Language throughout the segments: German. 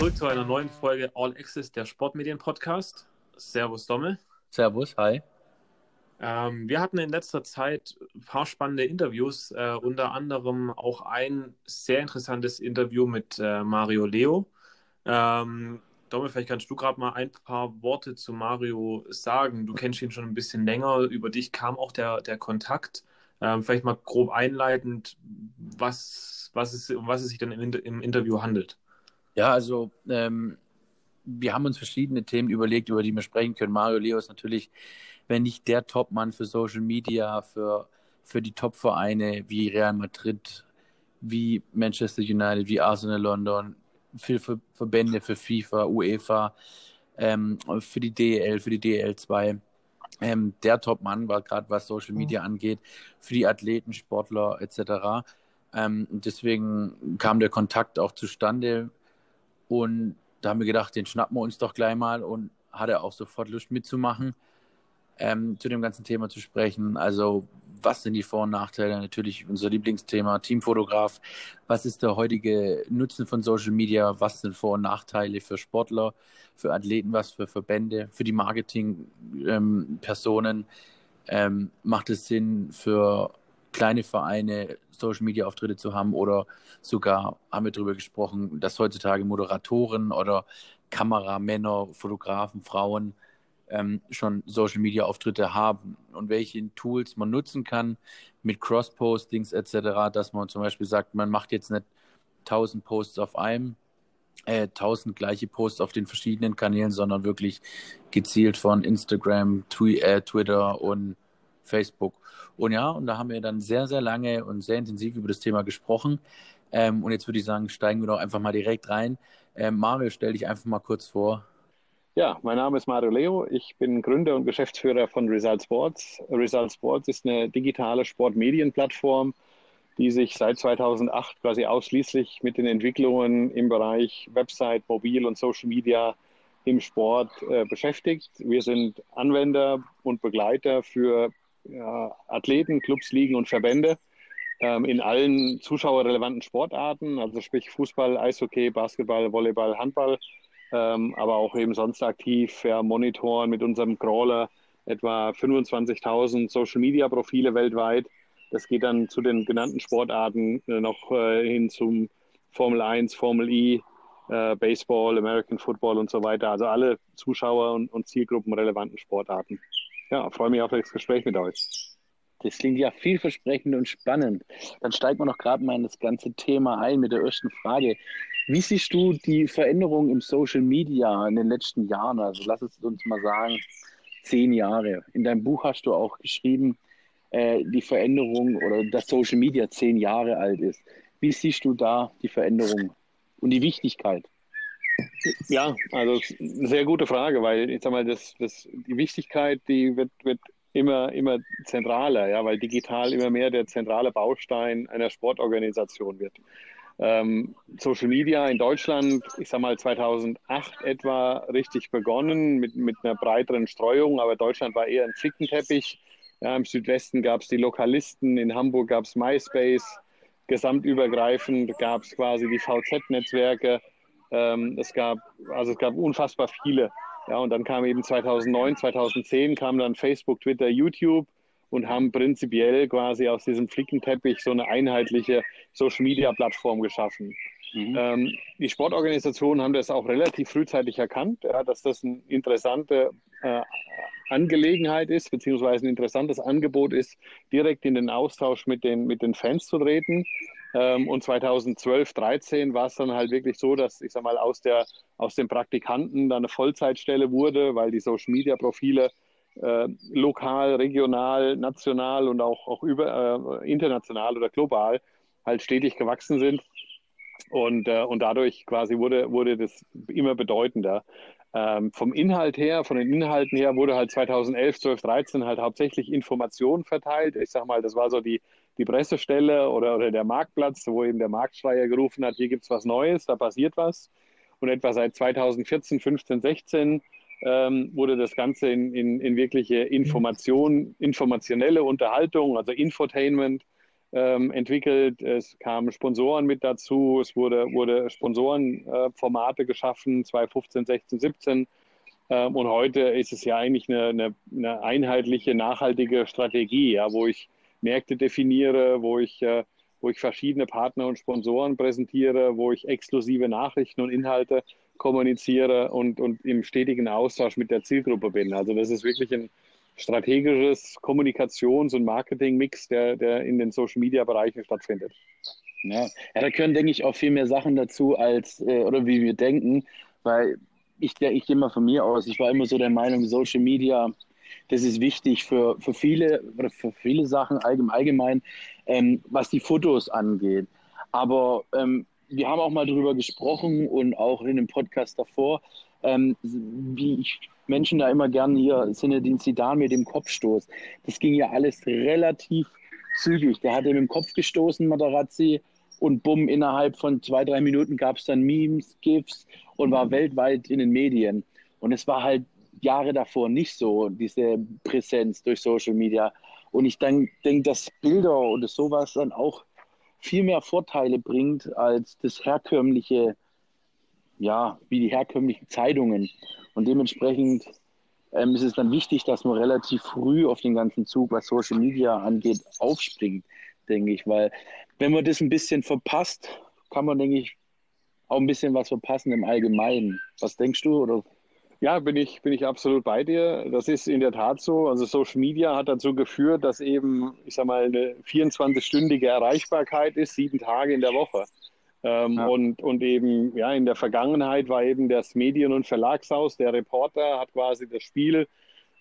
zurück zu einer neuen Folge All Access, der Sportmedien-Podcast. Servus, Domme. Servus, hi. Ähm, wir hatten in letzter Zeit ein paar spannende Interviews, äh, unter anderem auch ein sehr interessantes Interview mit äh, Mario Leo. Ähm, Domme, vielleicht kannst du gerade mal ein paar Worte zu Mario sagen. Du kennst ihn schon ein bisschen länger. Über dich kam auch der, der Kontakt. Ähm, vielleicht mal grob einleitend, was, was es, um was es sich dann im, im Interview handelt. Ja, also ähm, wir haben uns verschiedene Themen überlegt, über die wir sprechen können. Mario Leo ist natürlich, wenn nicht der Topmann für Social Media, für, für die Top-Vereine wie Real Madrid, wie Manchester United, wie Arsenal London, für, für Verbände, für FIFA, UEFA, ähm, für die DEL, für die DEL 2. Ähm, der Top-Mann war gerade, was Social Media angeht, für die Athleten, Sportler etc. Ähm, deswegen kam der Kontakt auch zustande und da haben wir gedacht, den schnappen wir uns doch gleich mal und hat er auch sofort Lust mitzumachen ähm, zu dem ganzen Thema zu sprechen. Also was sind die Vor- und Nachteile? Natürlich unser Lieblingsthema, Teamfotograf. Was ist der heutige Nutzen von Social Media? Was sind Vor- und Nachteile für Sportler, für Athleten, was für Verbände, für die Marketingpersonen? Ähm, ähm, macht es Sinn für kleine Vereine Social Media Auftritte zu haben oder sogar haben wir darüber gesprochen, dass heutzutage Moderatoren oder Kameramänner, Fotografen, Frauen ähm, schon Social Media Auftritte haben und welche Tools man nutzen kann mit Cross-Postings etc., dass man zum Beispiel sagt, man macht jetzt nicht 1000 Posts auf einem, äh, 1000 gleiche Posts auf den verschiedenen Kanälen, sondern wirklich gezielt von Instagram, äh, Twitter und Facebook. Und ja, und da haben wir dann sehr, sehr lange und sehr intensiv über das Thema gesprochen. Ähm, und jetzt würde ich sagen, steigen wir doch einfach mal direkt rein. Ähm, Mario, stell dich einfach mal kurz vor. Ja, mein Name ist Mario Leo. Ich bin Gründer und Geschäftsführer von Result Sports. Result Sports ist eine digitale Sportmedienplattform, die sich seit 2008 quasi ausschließlich mit den Entwicklungen im Bereich Website, Mobil und Social Media im Sport äh, beschäftigt. Wir sind Anwender und Begleiter für ja, Athleten, Clubs, Ligen und Verbände ähm, in allen zuschauerrelevanten Sportarten, also sprich Fußball, Eishockey, Basketball, Volleyball, Handball ähm, aber auch eben sonst aktiv ja, monitoren mit unserem Crawler etwa 25.000 Social-Media-Profile weltweit. Das geht dann zu den genannten Sportarten äh, noch äh, hin zum Formel 1, Formel E, äh, Baseball, American Football und so weiter. Also alle Zuschauer und, und Zielgruppen relevanten Sportarten. Ja, freue mich auf das Gespräch mit euch. Das klingt ja vielversprechend und spannend. Dann steigen wir noch gerade mal in das ganze Thema ein mit der ersten Frage. Wie siehst du die Veränderung im Social Media in den letzten Jahren? Also lass es uns mal sagen, zehn Jahre. In deinem Buch hast du auch geschrieben, äh, die Veränderung oder dass Social Media zehn Jahre alt ist. Wie siehst du da die Veränderung und die Wichtigkeit? Ja, also sehr gute Frage, weil ich sag mal, das, das, die Wichtigkeit, die wird, wird immer, immer zentraler, ja, weil digital immer mehr der zentrale Baustein einer Sportorganisation wird. Ähm, Social Media in Deutschland, ich sag mal 2008 etwa richtig begonnen mit, mit einer breiteren Streuung, aber Deutschland war eher ein Flickenteppich. Ja, Im Südwesten gab es die Lokalisten, in Hamburg gab es MySpace, gesamtübergreifend gab es quasi die VZ-Netzwerke. Ähm, es gab, also es gab unfassbar viele. Ja, und dann kam eben 2009, 2010 kam dann Facebook, Twitter, YouTube und haben prinzipiell quasi aus diesem Flickenteppich so eine einheitliche Social-Media-Plattform geschaffen. Mhm. Ähm, die Sportorganisationen haben das auch relativ frühzeitig erkannt, ja, dass das eine interessante äh, Angelegenheit ist, beziehungsweise ein interessantes Angebot ist, direkt in den Austausch mit den, mit den Fans zu treten. Ähm, und 2012, 13 war es dann halt wirklich so, dass ich sag mal aus der aus den Praktikanten dann eine Vollzeitstelle wurde, weil die Social Media Profile äh, lokal, regional, national und auch, auch über, äh, international oder global halt stetig gewachsen sind. Und, äh, und dadurch quasi wurde, wurde das immer bedeutender. Ähm, vom Inhalt her, von den Inhalten her wurde halt 2011, 12, 13 halt hauptsächlich Informationen verteilt. Ich sag mal, das war so die, die Pressestelle oder, oder der Marktplatz, wo eben der Marktschreier gerufen hat, hier gibt es was Neues, da passiert was. Und etwa seit 2014, 15, 16 ähm, wurde das Ganze in, in, in wirkliche Information, informationelle Unterhaltung, also Infotainment ähm, entwickelt. Es kamen Sponsoren mit dazu. Es wurde, wurde Sponsorenformate äh, geschaffen, 2015, 16, 17. Ähm, und heute ist es ja eigentlich eine, eine, eine, einheitliche, nachhaltige Strategie, ja, wo ich Märkte definiere, wo ich, äh, wo ich verschiedene Partner und Sponsoren präsentiere, wo ich exklusive Nachrichten und Inhalte kommuniziere und, und im stetigen Austausch mit der Zielgruppe bin. Also das ist wirklich ein strategisches Kommunikations- und Marketing-Mix, der, der in den Social-Media-Bereichen stattfindet. Ja. ja, da können, denke ich, auch viel mehr Sachen dazu, als äh, oder wie wir denken, weil ich, ich gehe mal von mir aus, ich war immer so der Meinung, Social Media, das ist wichtig für, für viele oder für viele Sachen allgemein, ähm, was die Fotos angeht. Aber ähm, wir haben auch mal darüber gesprochen und auch in dem Podcast davor, ähm, wie ich Menschen da immer gerne hier sind den Sidan mit dem Kopfstoß. Das ging ja alles relativ zügig. Der hatte mit dem Kopf gestoßen, Materazzi, und bumm, innerhalb von zwei, drei Minuten gab es dann Memes, GIFs und war weltweit in den Medien. Und es war halt Jahre davor nicht so, diese Präsenz durch Social Media. Und ich denke, dass Bilder oder sowas dann auch viel mehr Vorteile bringt als das herkömmliche, ja, wie die herkömmlichen Zeitungen. Und dementsprechend ähm, ist es dann wichtig, dass man relativ früh auf den ganzen Zug, was Social Media angeht, aufspringt, denke ich. Weil wenn man das ein bisschen verpasst, kann man, denke ich, auch ein bisschen was verpassen im Allgemeinen. Was denkst du? Oder ja, bin ich, bin ich absolut bei dir. Das ist in der Tat so. Also Social Media hat dazu geführt, dass eben, ich sag mal, eine 24-stündige Erreichbarkeit ist, sieben Tage in der Woche. Ähm, ja. und, und eben, ja, in der Vergangenheit war eben das Medien- und Verlagshaus, der Reporter hat quasi das Spiel,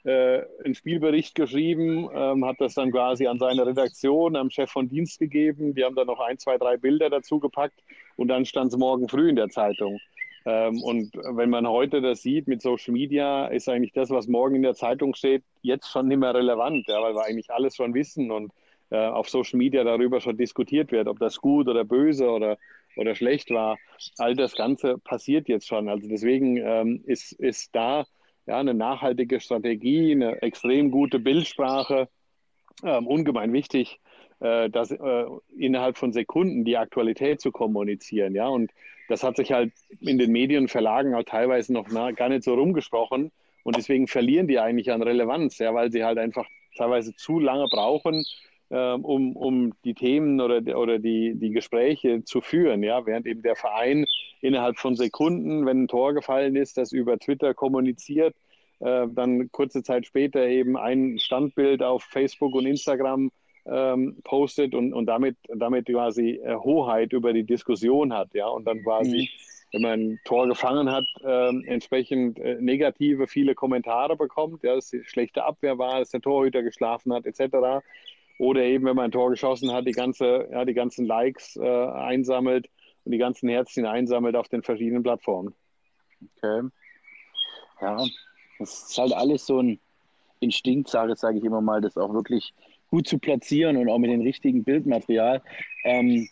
äh, einen Spielbericht geschrieben, ähm, hat das dann quasi an seine Redaktion, am Chef von Dienst gegeben. Die haben dann noch ein, zwei, drei Bilder dazu gepackt und dann stand es morgen früh in der Zeitung. Ähm, und wenn man heute das sieht mit Social Media, ist eigentlich das, was morgen in der Zeitung steht, jetzt schon nicht mehr relevant, ja, weil wir eigentlich alles schon wissen und äh, auf Social Media darüber schon diskutiert wird, ob das gut oder böse oder, oder schlecht war. All das Ganze passiert jetzt schon. Also deswegen ähm, ist, ist da ja, eine nachhaltige Strategie, eine extrem gute Bildsprache ähm, ungemein wichtig, äh, das äh, innerhalb von Sekunden die Aktualität zu kommunizieren. Ja, und das hat sich halt in den Medien und Verlagen auch teilweise noch gar nicht so rumgesprochen. Und deswegen verlieren die eigentlich an Relevanz, ja, weil sie halt einfach teilweise zu lange brauchen, ähm, um, um die Themen oder, oder die, die Gespräche zu führen. Ja, während eben der Verein innerhalb von Sekunden, wenn ein Tor gefallen ist, das über Twitter kommuniziert, äh, dann kurze Zeit später eben ein Standbild auf Facebook und Instagram ähm, postet und, und damit, damit quasi äh, Hoheit über die Diskussion hat, ja, und dann quasi, mhm. wenn man ein Tor gefangen hat, äh, entsprechend äh, negative, viele Kommentare bekommt, ja, dass die schlechte Abwehr war, dass der Torhüter geschlafen hat, etc. Oder eben, wenn man ein Tor geschossen hat, die, ganze, ja, die ganzen Likes äh, einsammelt und die ganzen Herzchen einsammelt auf den verschiedenen Plattformen. Okay. Ja, das ist halt alles so ein Instinktsache, sage ich immer mal, das auch wirklich gut zu platzieren und auch mit dem richtigen Bildmaterial. Ähm,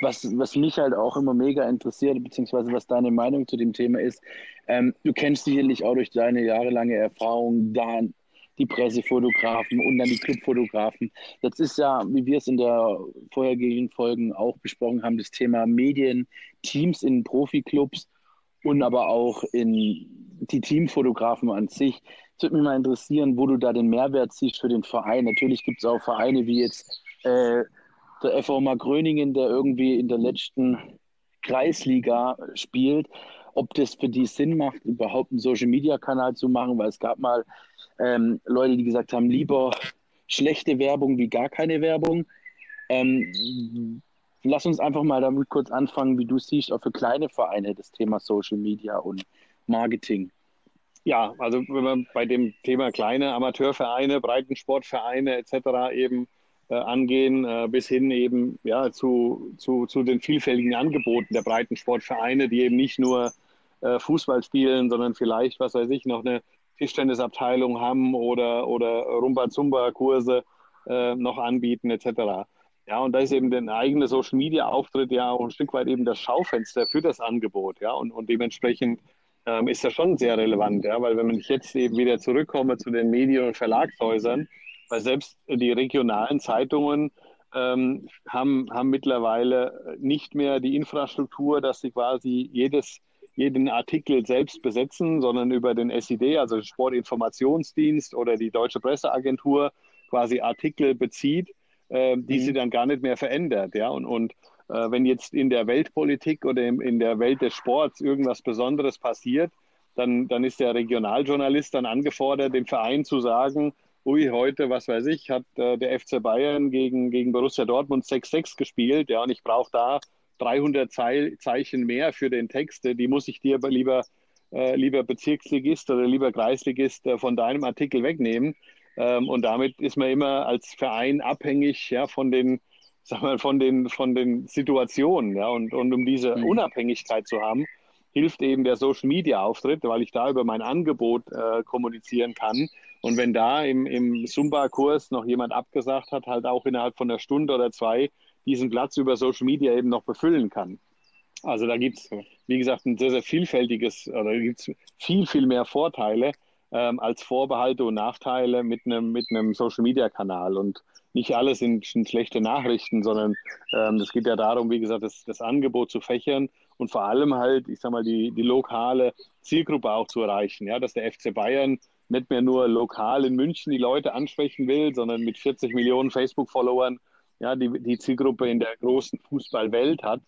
was, was mich halt auch immer mega interessiert, beziehungsweise was deine Meinung zu dem Thema ist, ähm, du kennst sicherlich auch durch deine jahrelange Erfahrung da die Pressefotografen und dann die Clubfotografen. Jetzt ist ja, wie wir es in der vorhergehenden Folgen auch besprochen haben, das Thema Medien, Teams in Profiklubs und aber auch in die Teamfotografen an sich. Es würde mich mal interessieren, wo du da den Mehrwert siehst für den Verein. Natürlich gibt es auch Vereine wie jetzt äh, der FV Gröningen, der irgendwie in der letzten Kreisliga spielt. Ob das für die Sinn macht, überhaupt einen Social-Media-Kanal zu machen, weil es gab mal ähm, Leute, die gesagt haben, lieber schlechte Werbung wie gar keine Werbung. Ähm, lass uns einfach mal damit kurz anfangen, wie du siehst, auch für kleine Vereine das Thema Social Media und Marketing. Ja, also wenn man bei dem Thema kleine Amateurvereine, Breitensportvereine etc. eben äh, angehen, äh, bis hin eben ja, zu, zu, zu den vielfältigen Angeboten der Breitensportvereine, die eben nicht nur äh, Fußball spielen, sondern vielleicht, was weiß ich, noch eine Tischtennisabteilung haben oder, oder Rumba-Zumba-Kurse äh, noch anbieten etc. Ja, und da ist eben der eigene Social Media Auftritt ja auch ein Stück weit eben das Schaufenster für das Angebot, ja, und, und dementsprechend ähm, ist das schon sehr relevant, ja, weil wenn ich jetzt eben wieder zurückkomme zu den Medien- und Verlagshäusern, weil selbst die regionalen Zeitungen ähm, haben, haben mittlerweile nicht mehr die Infrastruktur, dass sie quasi jedes, jeden Artikel selbst besetzen, sondern über den SID, also Sportinformationsdienst oder die Deutsche Presseagentur, quasi Artikel bezieht, äh, die mhm. sie dann gar nicht mehr verändert. Ja? Und, und äh, wenn jetzt in der Weltpolitik oder in, in der Welt des Sports irgendwas Besonderes passiert, dann, dann ist der Regionaljournalist dann angefordert, dem Verein zu sagen, ui, heute, was weiß ich, hat äh, der FC Bayern gegen, gegen Borussia Dortmund 6-6 gespielt, ja, und ich brauche da 300 Zeil, Zeichen mehr für den Text, die muss ich dir lieber, äh, lieber Bezirksligist oder lieber Kreisligist äh, von deinem Artikel wegnehmen. Ähm, und damit ist man immer als Verein abhängig ja, von den, sag mal, von den, von den Situationen. Ja, und, und um diese mhm. Unabhängigkeit zu haben, hilft eben der Social Media Auftritt, weil ich da über mein Angebot äh, kommunizieren kann. Und wenn da im, im Zumba-Kurs noch jemand abgesagt hat, halt auch innerhalb von einer Stunde oder zwei diesen Platz über Social Media eben noch befüllen kann. Also da gibt es, wie gesagt, ein sehr, sehr vielfältiges, oder gibt es viel, viel mehr Vorteile ähm, als Vorbehalte und Nachteile mit einem, mit einem Social Media Kanal. Und nicht alles sind, sind schlechte Nachrichten, sondern ähm, es geht ja darum, wie gesagt, das, das Angebot zu fächern und vor allem halt, ich sag mal, die, die lokale Zielgruppe auch zu erreichen. Ja, dass der FC Bayern nicht mehr nur lokal in München die Leute ansprechen will, sondern mit 40 Millionen Facebook-Followern ja, die, die Zielgruppe in der großen Fußballwelt hat.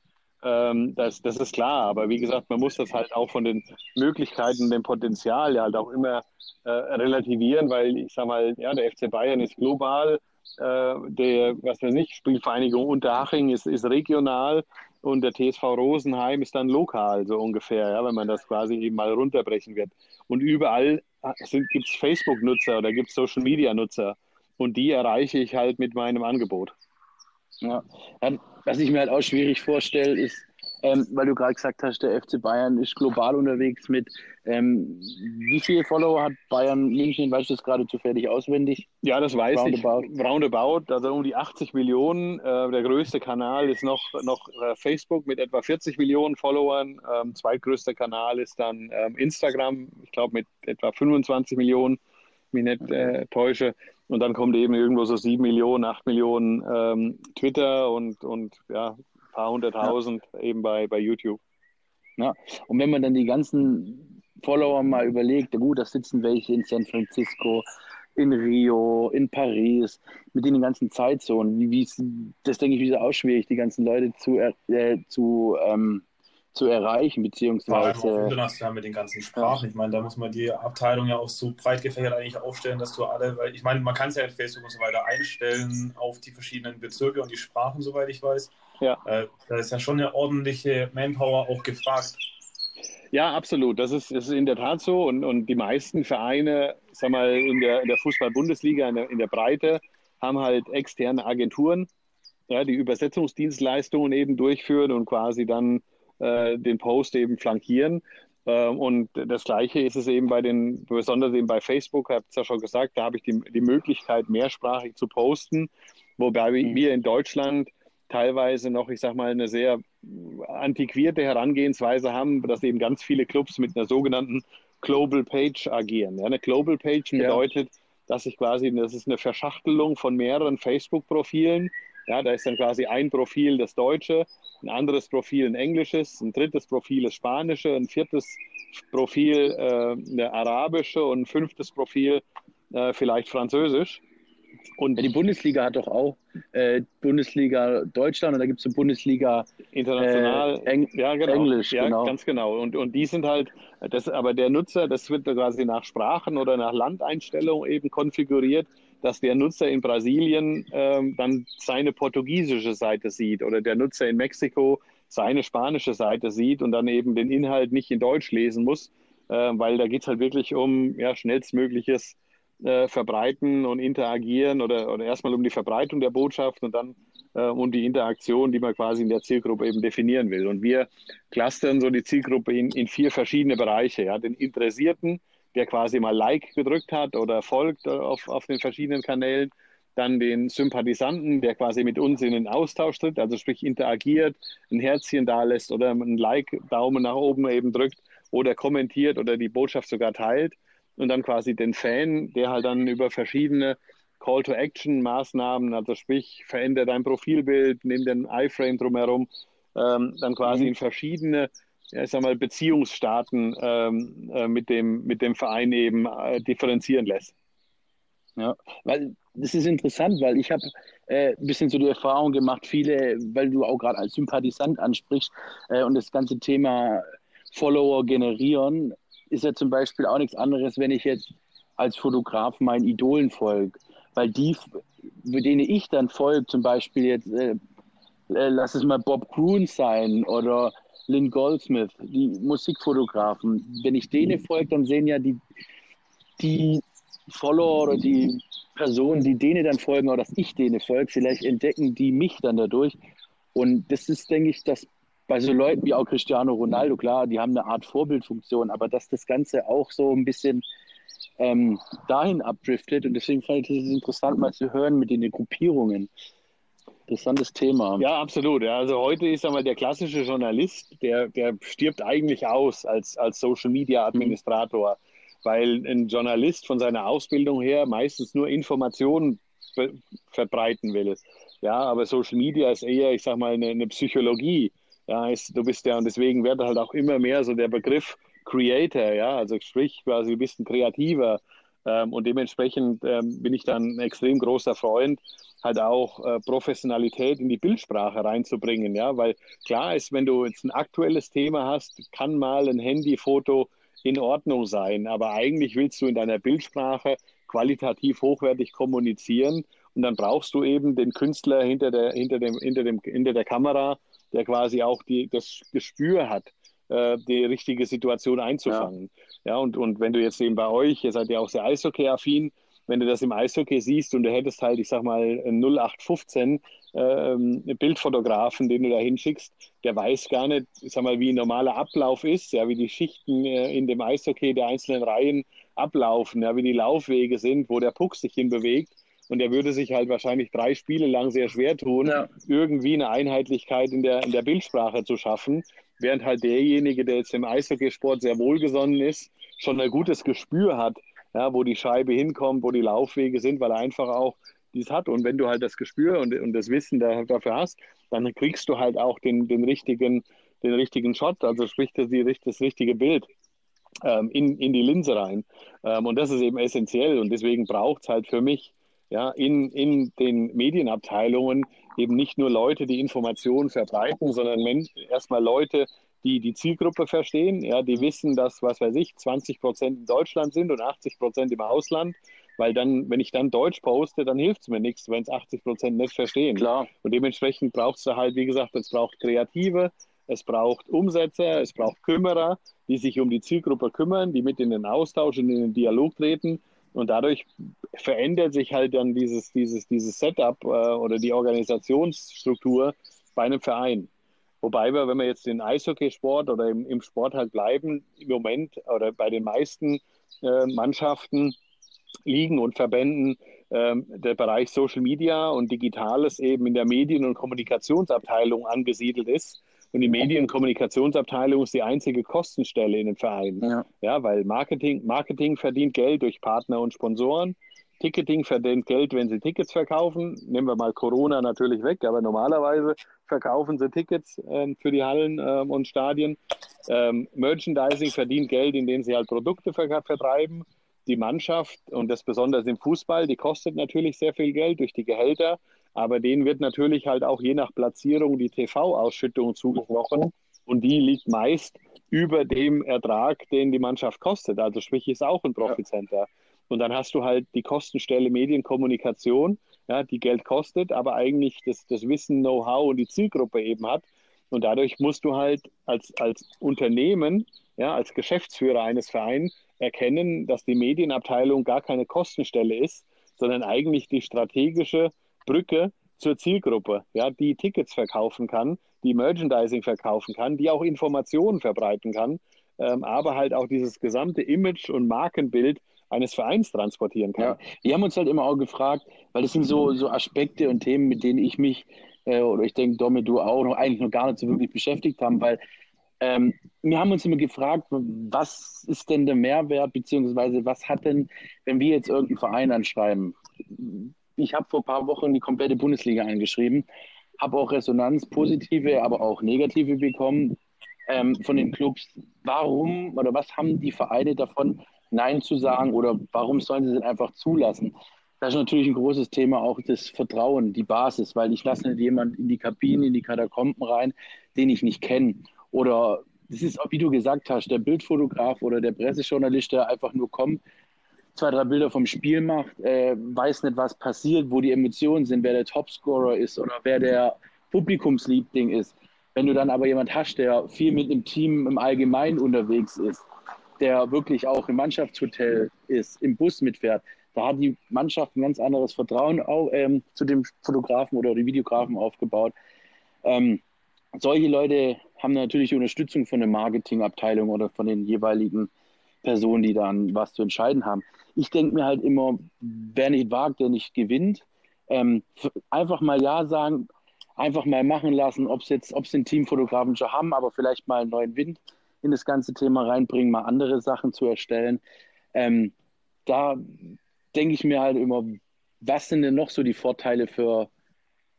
Ähm, das, das ist klar. Aber wie gesagt, man muss das halt auch von den Möglichkeiten, dem Potenzial ja halt auch immer äh, relativieren, weil ich sag mal, ja, der FC Bayern ist global, der, was weiß ich, Spielvereinigung Unterhaching ist, ist regional und der TSV Rosenheim ist dann lokal, so ungefähr, ja, wenn man das quasi eben mal runterbrechen wird. Und überall gibt es Facebook-Nutzer oder gibt es Social-Media-Nutzer und die erreiche ich halt mit meinem Angebot. Ja. Was ich mir halt auch schwierig vorstelle, ist, ähm, weil du gerade gesagt hast, der FC Bayern ist global unterwegs mit. Ähm, wie viele Follower hat Bayern München? Weißt du das gerade zufällig auswendig? Ja, das weiß Roundabout. ich. Roundabout, also um die 80 Millionen. Äh, der größte Kanal ist noch, noch äh, Facebook mit etwa 40 Millionen Followern. Ähm, zweitgrößter Kanal ist dann ähm, Instagram, ich glaube mit etwa 25 Millionen, mich nicht äh, täusche. Und dann kommt eben irgendwo so 7 Millionen, 8 Millionen ähm, Twitter und, und ja, paar hunderttausend ja. eben bei, bei YouTube. Ja. Und wenn man dann die ganzen Follower mal überlegt, gut, da sitzen welche in San Francisco, in Rio, in Paris, mit den ganzen Zeitzonen. Wie, wie das denke ich, wieder auch schwierig, die ganzen Leute zu, äh, zu ähm, zu erreichen, beziehungsweise. Vor allem auch international mit den ganzen Sprachen. Ich meine, da muss man die Abteilung ja auch so breit gefächert eigentlich aufstellen, dass du alle, weil ich meine, man kann es ja in Facebook und so weiter einstellen auf die verschiedenen Bezirke und die Sprachen, soweit ich weiß. Ja. Äh, da ist ja schon eine ordentliche Manpower auch gefragt. Ja, absolut. Das ist, das ist in der Tat so. Und, und die meisten Vereine, sag mal, in der, in der Fußball-Bundesliga, in der, in der Breite, haben halt externe Agenturen, ja, die Übersetzungsdienstleistungen eben durchführen und quasi dann äh, den Post eben flankieren. Äh, und das Gleiche ist es eben bei den, besonders eben bei Facebook, habt es ja schon gesagt, da habe ich die, die Möglichkeit, mehrsprachig zu posten, wobei mhm. wir in Deutschland teilweise noch, ich sag mal, eine sehr antiquierte Herangehensweise haben, dass eben ganz viele Clubs mit einer sogenannten Global Page agieren. Ja, eine Global Page bedeutet, ja. dass ich quasi, das ist eine Verschachtelung von mehreren Facebook-Profilen. Ja, da ist dann quasi ein Profil das Deutsche, ein anderes Profil ein Englisches, ein drittes Profil das Spanische, ein viertes Profil äh, eine Arabische und ein fünftes Profil äh, vielleicht Französisch. Und die Bundesliga hat doch auch äh, Bundesliga Deutschland und da gibt es eine Bundesliga international äh, Eng ja, genau. Englisch. Ja, genau. ganz genau. Und, und die sind halt, das, aber der Nutzer, das wird quasi nach Sprachen oder nach Landeinstellung eben konfiguriert, dass der Nutzer in Brasilien ähm, dann seine portugiesische Seite sieht oder der Nutzer in Mexiko seine spanische Seite sieht und dann eben den Inhalt nicht in Deutsch lesen muss, äh, weil da geht es halt wirklich um ja, schnellstmögliches äh, verbreiten und interagieren oder, oder erstmal um die Verbreitung der Botschaft und dann äh, um die Interaktion, die man quasi in der Zielgruppe eben definieren will. Und wir clustern so die Zielgruppe in, in vier verschiedene Bereiche. Ja. Den Interessierten, der quasi mal Like gedrückt hat oder folgt auf, auf den verschiedenen Kanälen. Dann den Sympathisanten, der quasi mit uns in den Austausch tritt, also sprich interagiert, ein Herzchen da lässt oder ein Like, Daumen nach oben eben drückt oder kommentiert oder die Botschaft sogar teilt und dann quasi den Fan, der halt dann über verschiedene Call-to-Action-Maßnahmen, also sprich, verändere dein Profilbild, nimm den iFrame drumherum, ähm, dann quasi mhm. in verschiedene ja, ich sag mal, Beziehungsstaaten ähm, äh, mit, dem, mit dem Verein eben äh, differenzieren lässt. Ja, weil das ist interessant, weil ich habe äh, ein bisschen so die Erfahrung gemacht, viele, weil du auch gerade als Sympathisant ansprichst äh, und das ganze Thema Follower generieren, ist ja zum Beispiel auch nichts anderes, wenn ich jetzt als Fotograf meinen Idolen folge. Weil die, denen ich dann folge, zum Beispiel jetzt, äh, äh, lass es mal Bob Croon sein oder Lynn Goldsmith, die Musikfotografen, wenn ich denen folge, dann sehen ja die, die Follower oder die Personen, die denen dann folgen oder dass ich denen folge, vielleicht entdecken die mich dann dadurch. Und das ist, denke ich, das bei so Leuten wie auch Cristiano Ronaldo, klar, die haben eine Art Vorbildfunktion, aber dass das Ganze auch so ein bisschen ähm, dahin abdriftet. Und deswegen fand ich es interessant, mal zu hören mit den Gruppierungen. Interessantes Thema. Ja, absolut. Also heute ist einmal der klassische Journalist, der, der stirbt eigentlich aus als, als Social Media Administrator, mhm. weil ein Journalist von seiner Ausbildung her meistens nur Informationen verbreiten will. Ja, aber Social Media ist eher, ich sag mal, eine, eine Psychologie. Ja, ist, du bist ja, und deswegen wird halt auch immer mehr so der Begriff Creator, ja, also sprich, quasi du bist ein Kreativer. Ähm, und dementsprechend ähm, bin ich dann ein extrem großer Freund halt auch äh, Professionalität in die Bildsprache reinzubringen, ja, weil klar ist, wenn du jetzt ein aktuelles Thema hast, kann mal ein Handyfoto in Ordnung sein, aber eigentlich willst du in deiner Bildsprache qualitativ hochwertig kommunizieren. Und dann brauchst du eben den Künstler hinter der, hinter dem, hinter dem, hinter der Kamera, der quasi auch die, das Gespür hat, äh, die richtige Situation einzufangen. Ja, ja und, und wenn du jetzt eben bei euch, ihr seid ja auch sehr Eishockey-affin, wenn du das im Eishockey siehst und du hättest halt, ich sag mal, 0815 ähm, Bildfotografen, den du da hinschickst, der weiß gar nicht, ich sag mal, wie ein normaler Ablauf ist, ja, wie die Schichten äh, in dem Eishockey der einzelnen Reihen ablaufen, ja, wie die Laufwege sind, wo der Puck sich hinbewegt. Und er würde sich halt wahrscheinlich drei Spiele lang sehr schwer tun, ja. irgendwie eine Einheitlichkeit in der, in der Bildsprache zu schaffen. Während halt derjenige, der jetzt im Eishockeysport sehr wohlgesonnen ist, schon ein gutes Gespür hat, ja, wo die Scheibe hinkommt, wo die Laufwege sind, weil er einfach auch dies hat. Und wenn du halt das Gespür und, und das Wissen da, dafür hast, dann kriegst du halt auch den, den, richtigen, den richtigen Shot, also sprich das, das richtige Bild ähm, in, in die Linse rein. Ähm, und das ist eben essentiell und deswegen braucht es halt für mich ja, in, in den Medienabteilungen eben nicht nur Leute, die Informationen verbreiten, sondern erstmal Leute, die die Zielgruppe verstehen, ja, die wissen, dass, was weiß ich, 20 Prozent in Deutschland sind und 80 Prozent im Ausland, weil dann, wenn ich dann Deutsch poste, dann hilft es mir nichts, wenn es 80 Prozent nicht verstehen. Klar. Und dementsprechend braucht es halt, wie gesagt, es braucht Kreative, es braucht Umsetzer, es braucht Kümmerer, die sich um die Zielgruppe kümmern, die mit in den Austausch und in den Dialog treten. Und dadurch verändert sich halt dann dieses, dieses, dieses Setup äh, oder die Organisationsstruktur bei einem Verein. Wobei wir, wenn wir jetzt den Eishockeysport oder im, im Sport halt bleiben, im Moment oder bei den meisten äh, Mannschaften, Ligen und Verbänden äh, der Bereich Social Media und Digitales eben in der Medien- und Kommunikationsabteilung angesiedelt ist. Und die Medien- und Kommunikationsabteilung ist die einzige Kostenstelle in den Vereinen. Ja. ja, weil Marketing, Marketing verdient Geld durch Partner und Sponsoren. Ticketing verdient Geld, wenn sie Tickets verkaufen. Nehmen wir mal Corona natürlich weg, aber normalerweise verkaufen sie Tickets äh, für die Hallen äh, und Stadien. Ähm, Merchandising verdient Geld, indem sie halt Produkte ver vertreiben. Die Mannschaft, und das besonders im Fußball, die kostet natürlich sehr viel Geld durch die Gehälter, aber denen wird natürlich halt auch je nach Platzierung die TV-Ausschüttung zugesprochen und die liegt meist über dem Ertrag, den die Mannschaft kostet. Also sprich, ist auch ein Profitcenter. Ja. Und dann hast du halt die Kostenstelle Medienkommunikation, ja, die Geld kostet, aber eigentlich das, das Wissen, Know-how und die Zielgruppe eben hat. Und dadurch musst du halt als, als Unternehmen, ja, als Geschäftsführer eines Vereins erkennen, dass die Medienabteilung gar keine Kostenstelle ist, sondern eigentlich die strategische Brücke zur Zielgruppe, ja, die Tickets verkaufen kann, die Merchandising verkaufen kann, die auch Informationen verbreiten kann, ähm, aber halt auch dieses gesamte Image und Markenbild eines Vereins transportieren kann. Ja, wir haben uns halt immer auch gefragt, weil das sind so, so Aspekte und Themen, mit denen ich mich, äh, oder ich denke, Domi, du auch, noch eigentlich noch gar nicht so wirklich beschäftigt haben, weil ähm, wir haben uns immer gefragt, was ist denn der Mehrwert, beziehungsweise was hat denn, wenn wir jetzt irgendeinen Verein anschreiben, ich habe vor ein paar Wochen die komplette Bundesliga eingeschrieben, habe auch Resonanz, positive, aber auch negative bekommen ähm, von den Clubs. Warum oder was haben die Vereine davon, Nein zu sagen oder warum sollen sie es einfach zulassen? Das ist natürlich ein großes Thema, auch das Vertrauen, die Basis, weil ich lasse nicht jemanden in die Kabinen, in die Katakomben rein, den ich nicht kenne. Oder das ist wie du gesagt hast, der Bildfotograf oder der Pressejournalist, der einfach nur kommt, zwei, drei Bilder vom Spiel macht, äh, weiß nicht, was passiert, wo die Emotionen sind, wer der Topscorer ist oder wer der Publikumsliebling ist. Wenn du dann aber jemand hast, der viel mit dem Team im Allgemeinen unterwegs ist, der wirklich auch im Mannschaftshotel ist, im Bus mitfährt, da hat die Mannschaft ein ganz anderes Vertrauen auch, ähm, zu dem Fotografen oder die Videografen aufgebaut. Ähm, solche Leute haben natürlich Unterstützung von der Marketingabteilung oder von den jeweiligen Personen, die dann was zu entscheiden haben. Ich denke mir halt immer, wer nicht wagt, der nicht gewinnt. Ähm, einfach mal Ja sagen, einfach mal machen lassen, ob es jetzt, ob es den Teamfotografen schon haben, aber vielleicht mal einen neuen Wind in das ganze Thema reinbringen, mal andere Sachen zu erstellen. Ähm, da denke ich mir halt immer, was sind denn noch so die Vorteile für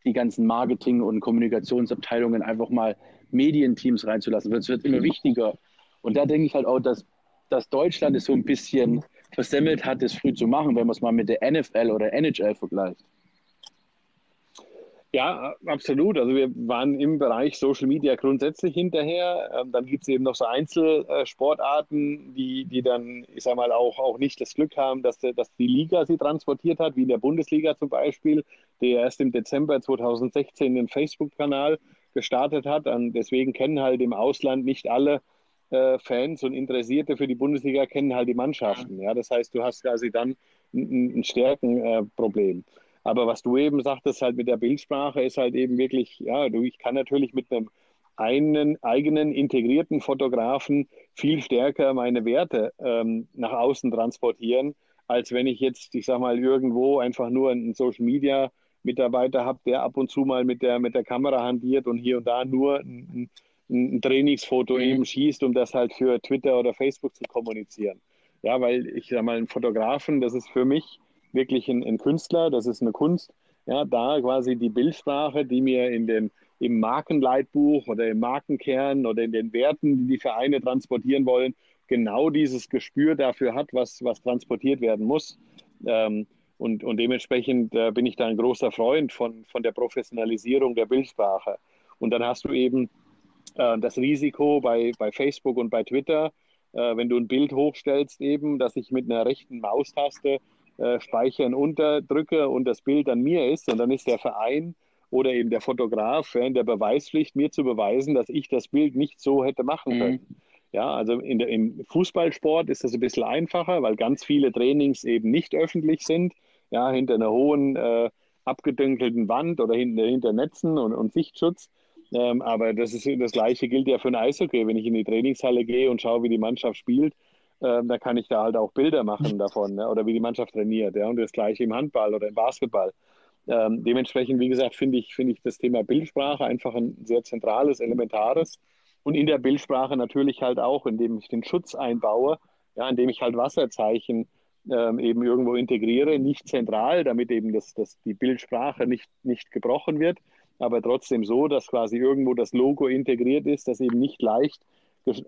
die ganzen Marketing- und Kommunikationsabteilungen, einfach mal Medienteams reinzulassen? Es wird immer wichtiger. Und da denke ich halt auch, dass, dass Deutschland es so ein bisschen versemmelt hat, das früh zu machen, wenn man es mal mit der NFL oder NHL vergleicht. Ja, absolut. Also wir waren im Bereich Social Media grundsätzlich hinterher. Ähm, dann gibt es eben noch so Einzelsportarten, die, die dann, ich sag mal, auch, auch nicht das Glück haben, dass, dass die Liga sie transportiert hat, wie in der Bundesliga zum Beispiel, der erst im Dezember 2016 den Facebook-Kanal gestartet hat. Und deswegen kennen halt im Ausland nicht alle äh, Fans und Interessierte für die Bundesliga kennen halt die Mannschaften. Ja, das heißt, du hast quasi dann ein, ein Stärkenproblem. Äh, Aber was du eben sagtest, halt mit der Bildsprache ist halt eben wirklich, ja, du, ich kann natürlich mit einem einen eigenen integrierten Fotografen viel stärker meine Werte ähm, nach außen transportieren, als wenn ich jetzt, ich sag mal, irgendwo einfach nur einen Social Media Mitarbeiter habe, der ab und zu mal mit der, mit der Kamera handiert und hier und da nur ein, ein Trainingsfoto mhm. eben schießt, um das halt für Twitter oder Facebook zu kommunizieren. Ja, weil ich sag mal, ein Fotografen, das ist für mich wirklich ein, ein Künstler, das ist eine Kunst. Ja, da quasi die Bildsprache, die mir in den, im Markenleitbuch oder im Markenkern oder in den Werten, die die Vereine transportieren wollen, genau dieses Gespür dafür hat, was, was transportiert werden muss. Ähm, und, und dementsprechend äh, bin ich da ein großer Freund von, von der Professionalisierung der Bildsprache. Und dann hast du eben äh, das Risiko bei, bei Facebook und bei Twitter, äh, wenn du ein Bild hochstellst, eben, dass ich mit einer rechten Maustaste äh, Speichern unterdrücke und das Bild an mir ist, und dann ist der Verein oder eben der Fotograf in der Beweispflicht, mir zu beweisen, dass ich das Bild nicht so hätte machen mhm. können. Ja, also in der, im Fußballsport ist das ein bisschen einfacher, weil ganz viele Trainings eben nicht öffentlich sind, ja, hinter einer hohen äh, abgedunkelten Wand oder hinter, hinter Netzen und, und Sichtschutz. Ähm, aber das, ist, das Gleiche gilt ja für ein Eishockey. Wenn ich in die Trainingshalle gehe und schaue, wie die Mannschaft spielt, ähm, dann kann ich da halt auch Bilder machen davon ne? oder wie die Mannschaft trainiert. Ja? Und das Gleiche im Handball oder im Basketball. Ähm, dementsprechend, wie gesagt, finde ich, finde ich das Thema Bildsprache einfach ein sehr zentrales, elementares. Und in der Bildsprache natürlich halt auch, indem ich den Schutz einbaue, ja, indem ich halt Wasserzeichen ähm, eben irgendwo integriere, nicht zentral, damit eben das, das, die Bildsprache nicht, nicht gebrochen wird, aber trotzdem so, dass quasi irgendwo das Logo integriert ist, das eben nicht leicht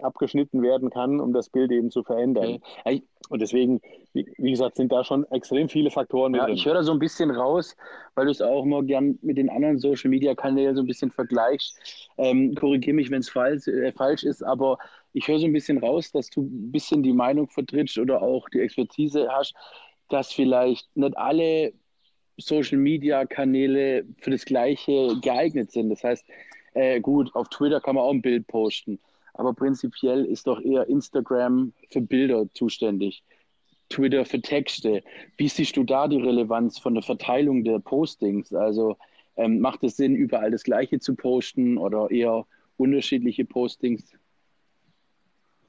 abgeschnitten werden kann, um das Bild eben zu verändern. Okay. Und deswegen, wie, gesagt, sind da schon extrem viele Faktoren. Ja, ich höre da so ein bisschen raus, weil du es auch immer gern mit den anderen Social Media Kanälen so ein bisschen vergleichst. Ähm, Korrigiere mich, wenn es falsch, äh, falsch ist, aber ich höre so ein bisschen raus, dass du ein bisschen die Meinung vertrittst oder auch die Expertise hast, dass vielleicht nicht alle Social Media Kanäle für das Gleiche geeignet sind. Das heißt, äh, gut, auf Twitter kann man auch ein Bild posten, aber prinzipiell ist doch eher Instagram für Bilder zuständig. Twitter für Texte. Wie siehst du da die Relevanz von der Verteilung der Postings? Also ähm, macht es Sinn, überall das Gleiche zu posten oder eher unterschiedliche Postings?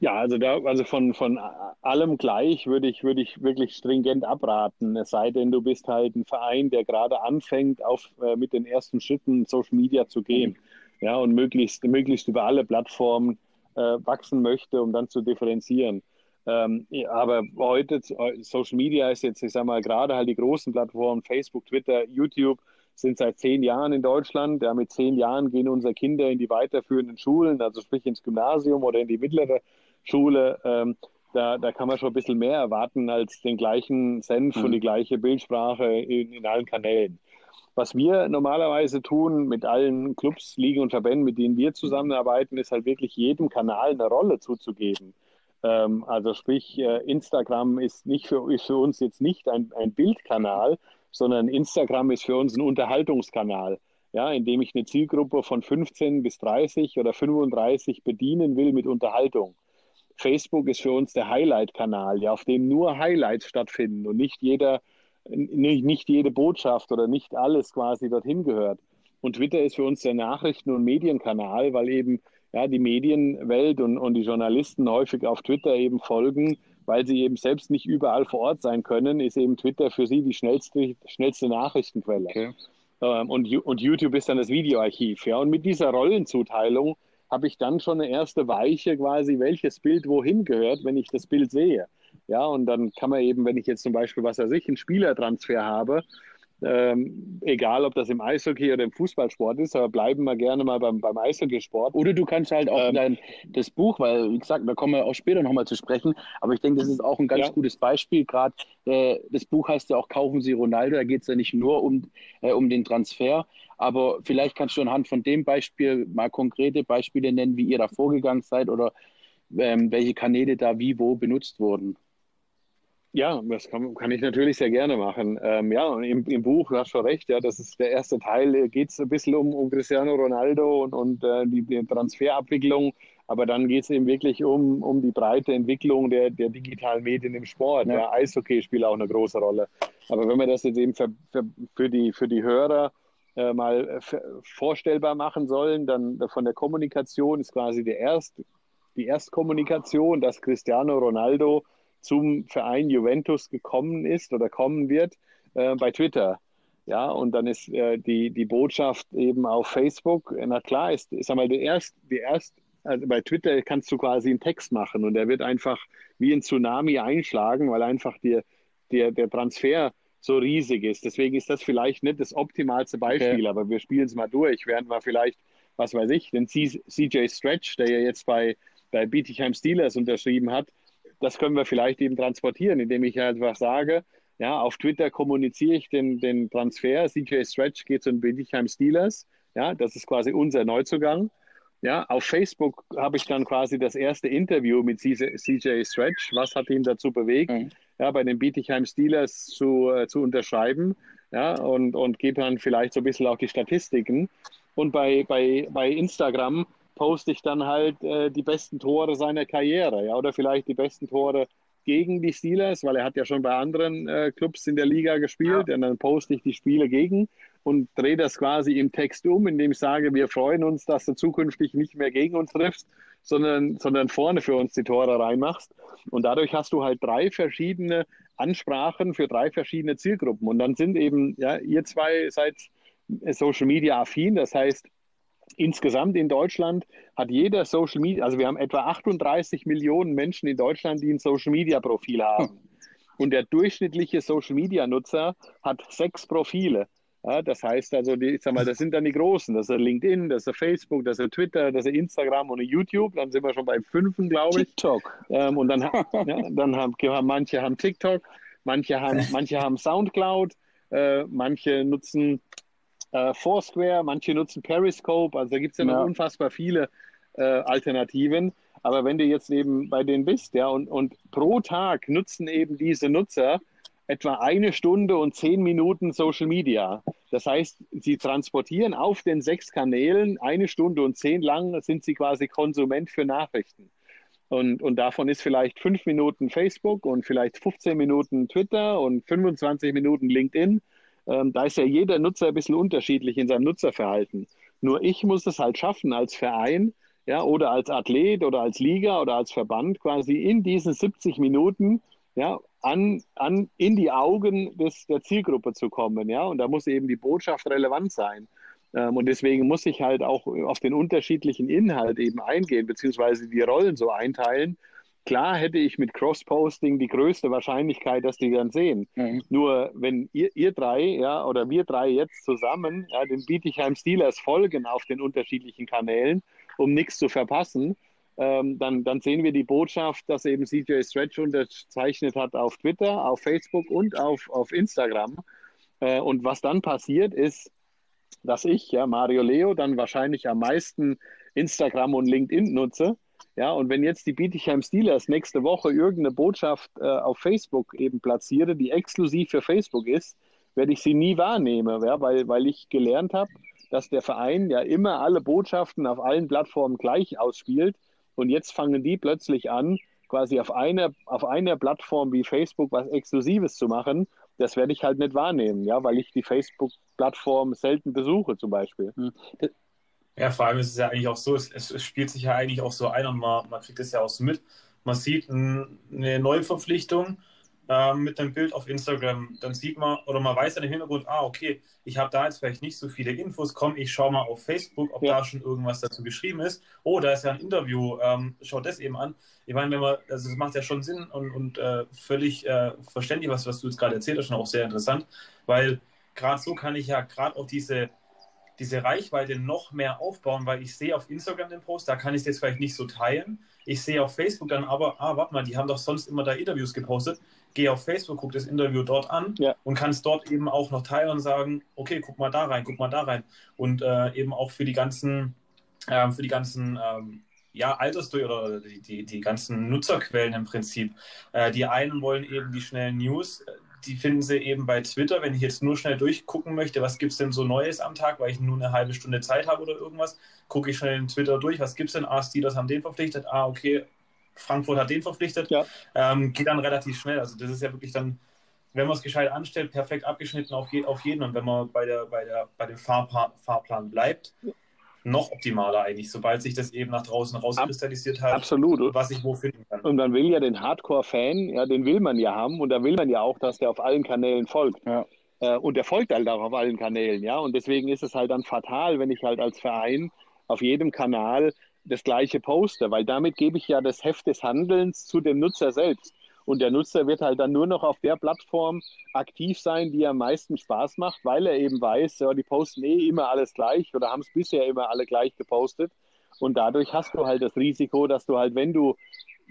Ja, also da, also von, von allem gleich würde ich, würde ich wirklich stringent abraten. Es sei denn, du bist halt ein Verein, der gerade anfängt, auf, äh, mit den ersten Schritten Social Media zu gehen. Ja, und möglichst, möglichst über alle Plattformen äh, wachsen möchte, um dann zu differenzieren. Ähm, aber heute, Social Media ist jetzt, ich sag mal, gerade halt die großen Plattformen, Facebook, Twitter, YouTube, sind seit zehn Jahren in Deutschland. Ja, mit zehn Jahren gehen unsere Kinder in die weiterführenden Schulen, also sprich ins Gymnasium oder in die mittlere Schule. Ähm, da, da kann man schon ein bisschen mehr erwarten als den gleichen Senf mhm. und die gleiche Bildsprache in, in allen Kanälen. Was wir normalerweise tun mit allen Clubs, Ligen und Verbänden, mit denen wir zusammenarbeiten, ist halt wirklich jedem Kanal eine Rolle zuzugeben. Ähm, also sprich, äh, Instagram ist, nicht für, ist für uns jetzt nicht ein, ein Bildkanal, sondern Instagram ist für uns ein Unterhaltungskanal, ja, in dem ich eine Zielgruppe von 15 bis 30 oder 35 bedienen will mit Unterhaltung. Facebook ist für uns der Highlight-Kanal, ja, auf dem nur Highlights stattfinden und nicht jeder, nicht, nicht jede Botschaft oder nicht alles quasi dorthin gehört. Und Twitter ist für uns der Nachrichten- und Medienkanal, weil eben ja, die Medienwelt und, und die Journalisten häufig auf Twitter eben folgen, weil sie eben selbst nicht überall vor Ort sein können, ist eben Twitter für sie die schnellste, schnellste Nachrichtenquelle. Okay. Ähm, und, und YouTube ist dann das Videoarchiv. Ja. Und mit dieser Rollenzuteilung habe ich dann schon eine erste Weiche quasi, welches Bild wohin gehört, wenn ich das Bild sehe. Ja, und dann kann man eben, wenn ich jetzt zum Beispiel, was weiß ich, einen Spielertransfer habe, ähm, egal, ob das im Eishockey oder im Fußballsport ist, aber bleiben wir gerne mal beim, beim Eishockeysport. Oder du kannst halt auch ähm, dein, das Buch, weil, wie gesagt, da kommen wir auch später nochmal zu sprechen, aber ich denke, das ist auch ein ganz ja. gutes Beispiel. Gerade äh, das Buch heißt ja auch Kaufen Sie Ronaldo, da geht es ja nicht nur um, äh, um den Transfer, aber vielleicht kannst du anhand von dem Beispiel mal konkrete Beispiele nennen, wie ihr da vorgegangen seid oder ähm, welche Kanäle da wie wo benutzt wurden. Ja, das kann, kann, ich natürlich sehr gerne machen. Ähm, ja, und im, im, Buch, du hast schon recht, ja, das ist der erste Teil, äh, geht es ein bisschen um, um Cristiano Ronaldo und, und äh, die, die, Transferabwicklung, aber dann geht es eben wirklich um, um die breite Entwicklung der, der digitalen Medien im Sport. Ja. ja. Eishockey spielt auch eine große Rolle. Aber wenn wir das jetzt eben für, für, für die, für die Hörer äh, mal äh, vorstellbar machen sollen, dann von der Kommunikation ist quasi der Erst, die Erstkommunikation, dass Cristiano Ronaldo zum Verein Juventus gekommen ist oder kommen wird äh, bei Twitter. Ja, und dann ist äh, die, die Botschaft eben auf Facebook. Na klar, ist, ist einmal der erst, die erst, also bei Twitter kannst du quasi einen Text machen und der wird einfach wie ein Tsunami einschlagen, weil einfach der, der, der Transfer so riesig ist. Deswegen ist das vielleicht nicht das optimalste Beispiel, okay. aber wir spielen es mal durch, während wir vielleicht, was weiß ich, den CJ Stretch, der ja jetzt bei, bei Bietigheim Steelers unterschrieben hat, das können wir vielleicht eben transportieren, indem ich einfach sage, ja, auf Twitter kommuniziere ich den, den Transfer. CJ Stretch geht zu den Bietigheim Steelers. Ja, das ist quasi unser Neuzugang. Ja, auf Facebook habe ich dann quasi das erste Interview mit CJ Stretch. Was hat ihn dazu bewegt, mhm. ja, bei den Bietigheim Steelers zu, äh, zu unterschreiben? Ja, und, und gebe dann vielleicht so ein bisschen auch die Statistiken. Und bei, bei, bei Instagram poste ich dann halt äh, die besten Tore seiner Karriere, ja, oder vielleicht die besten Tore gegen die Steelers, weil er hat ja schon bei anderen äh, Clubs in der Liga gespielt ja. und dann poste ich die Spiele gegen und drehe das quasi im Text um, indem ich sage, wir freuen uns, dass du zukünftig nicht mehr gegen uns triffst, sondern, sondern vorne für uns die Tore reinmachst. Und dadurch hast du halt drei verschiedene Ansprachen für drei verschiedene Zielgruppen. Und dann sind eben, ja, ihr zwei seid Social Media affin, das heißt, Insgesamt in Deutschland hat jeder Social Media, also wir haben etwa 38 Millionen Menschen in Deutschland, die ein Social Media Profil haben. Und der durchschnittliche Social Media Nutzer hat sechs Profile. Ja, das heißt also, die, ich sag mal, das sind dann die großen. Das ist LinkedIn, das ist Facebook, das ist Twitter, das ist Instagram und YouTube. Dann sind wir schon bei fünfen, glaube ich. TikTok. Ähm, und dann, ja, dann haben manche haben TikTok, manche haben, manche haben Soundcloud, äh, manche nutzen äh, Foursquare, manche nutzen Periscope, also da gibt es ja, ja, noch unfassbar viele äh, Alternativen. Aber wenn du jetzt eben bei denen bist, ja, und, und pro Tag nutzen eben diese Nutzer etwa eine Stunde und zehn Minuten Social Media. Das heißt, sie transportieren auf den sechs Kanälen eine Stunde und zehn lang sind sie quasi Konsument für Nachrichten. Und, und davon ist vielleicht fünf Minuten Facebook und vielleicht 15 Minuten Twitter und 25 Minuten LinkedIn ähm, da ist ja jeder Nutzer ein bisschen unterschiedlich in seinem Nutzerverhalten. Nur ich muss es halt schaffen, als Verein ja, oder als Athlet oder als Liga oder als Verband quasi in diesen 70 Minuten ja, an, an, in die Augen des, der Zielgruppe zu kommen. Ja? Und da muss eben die Botschaft relevant sein. Ähm, und deswegen muss ich halt auch auf den unterschiedlichen Inhalt eben eingehen, beziehungsweise die Rollen so einteilen, klar hätte ich mit Cross-Posting die größte Wahrscheinlichkeit, dass die dann sehen. Mhm. Nur wenn ihr, ihr drei, ja, oder wir drei jetzt zusammen, ja, den Bietigheim Steelers folgen auf den unterschiedlichen Kanälen, um nichts zu verpassen, ähm, dann, dann sehen wir die Botschaft, dass eben CJ Stretch unterzeichnet hat auf Twitter, auf Facebook und auf, auf Instagram. Äh, und was dann passiert ist, dass ich, ja, Mario Leo, dann wahrscheinlich am meisten Instagram und LinkedIn nutze. Ja, und wenn jetzt die Bietigheim Steelers nächste Woche irgendeine Botschaft äh, auf Facebook eben platziere, die exklusiv für Facebook ist, werde ich sie nie wahrnehmen, ja, weil, weil ich gelernt habe, dass der Verein ja immer alle Botschaften auf allen Plattformen gleich ausspielt. Und jetzt fangen die plötzlich an, quasi auf einer, auf einer Plattform wie Facebook was Exklusives zu machen das werde ich halt nicht wahrnehmen, ja, weil ich die Facebook-Plattform selten besuche zum Beispiel. Ja, vor allem ist es ja eigentlich auch so, es, es spielt sich ja eigentlich auch so ein und man, man kriegt es ja auch so mit. Man sieht ein, eine Neuverpflichtung äh, mit einem Bild auf Instagram, dann sieht man oder man weiß ja im Hintergrund, ah, okay, ich habe da jetzt vielleicht nicht so viele Infos, komm, ich schaue mal auf Facebook, ob ja. da schon irgendwas dazu geschrieben ist. Oh, da ist ja ein Interview, ähm, schaut das eben an. Ich meine, wenn man, also das macht ja schon Sinn und, und äh, völlig äh, verständlich, was, was du jetzt gerade erzählt hast, und auch sehr interessant, weil gerade so kann ich ja gerade auch diese diese Reichweite noch mehr aufbauen, weil ich sehe auf Instagram den Post, da kann ich es jetzt vielleicht nicht so teilen. Ich sehe auf Facebook dann aber, ah, warte mal, die haben doch sonst immer da Interviews gepostet gehe auf Facebook, gucke das Interview dort an ja. und kann es dort eben auch noch teilen und sagen, okay, guck mal da rein, guck mal da rein. Und äh, eben auch für die ganzen, äh, für die ganzen ähm, ja, Altersdurch oder die, die, die ganzen Nutzerquellen im Prinzip. Äh, die einen wollen eben die schnellen News, die finden sie eben bei Twitter. Wenn ich jetzt nur schnell durchgucken möchte, was gibt es denn so Neues am Tag, weil ich nur eine halbe Stunde Zeit habe oder irgendwas, gucke ich schnell in Twitter durch, was gibt es denn? Ah, Steelers haben den verpflichtet, ah, okay, Frankfurt hat den verpflichtet. Ja. Ähm, geht dann relativ schnell. Also das ist ja wirklich dann, wenn man es gescheit anstellt, perfekt abgeschnitten auf, je, auf jeden. Und wenn man bei, der, bei, der, bei dem Fahrplan, Fahrplan bleibt, noch optimaler eigentlich, sobald sich das eben nach draußen rauskristallisiert hat. Absolut. Was ich wo finden kann. Und man will ja den Hardcore-Fan, ja, den will man ja haben. Und da will man ja auch, dass der auf allen Kanälen folgt. Ja. Äh, und der folgt halt auch auf allen Kanälen, ja. Und deswegen ist es halt dann fatal, wenn ich halt als Verein auf jedem Kanal das gleiche poste, weil damit gebe ich ja das Heft des Handelns zu dem Nutzer selbst. Und der Nutzer wird halt dann nur noch auf der Plattform aktiv sein, die am meisten Spaß macht, weil er eben weiß, ja, die posten eh immer alles gleich oder haben es bisher immer alle gleich gepostet. Und dadurch hast du halt das Risiko, dass du halt, wenn du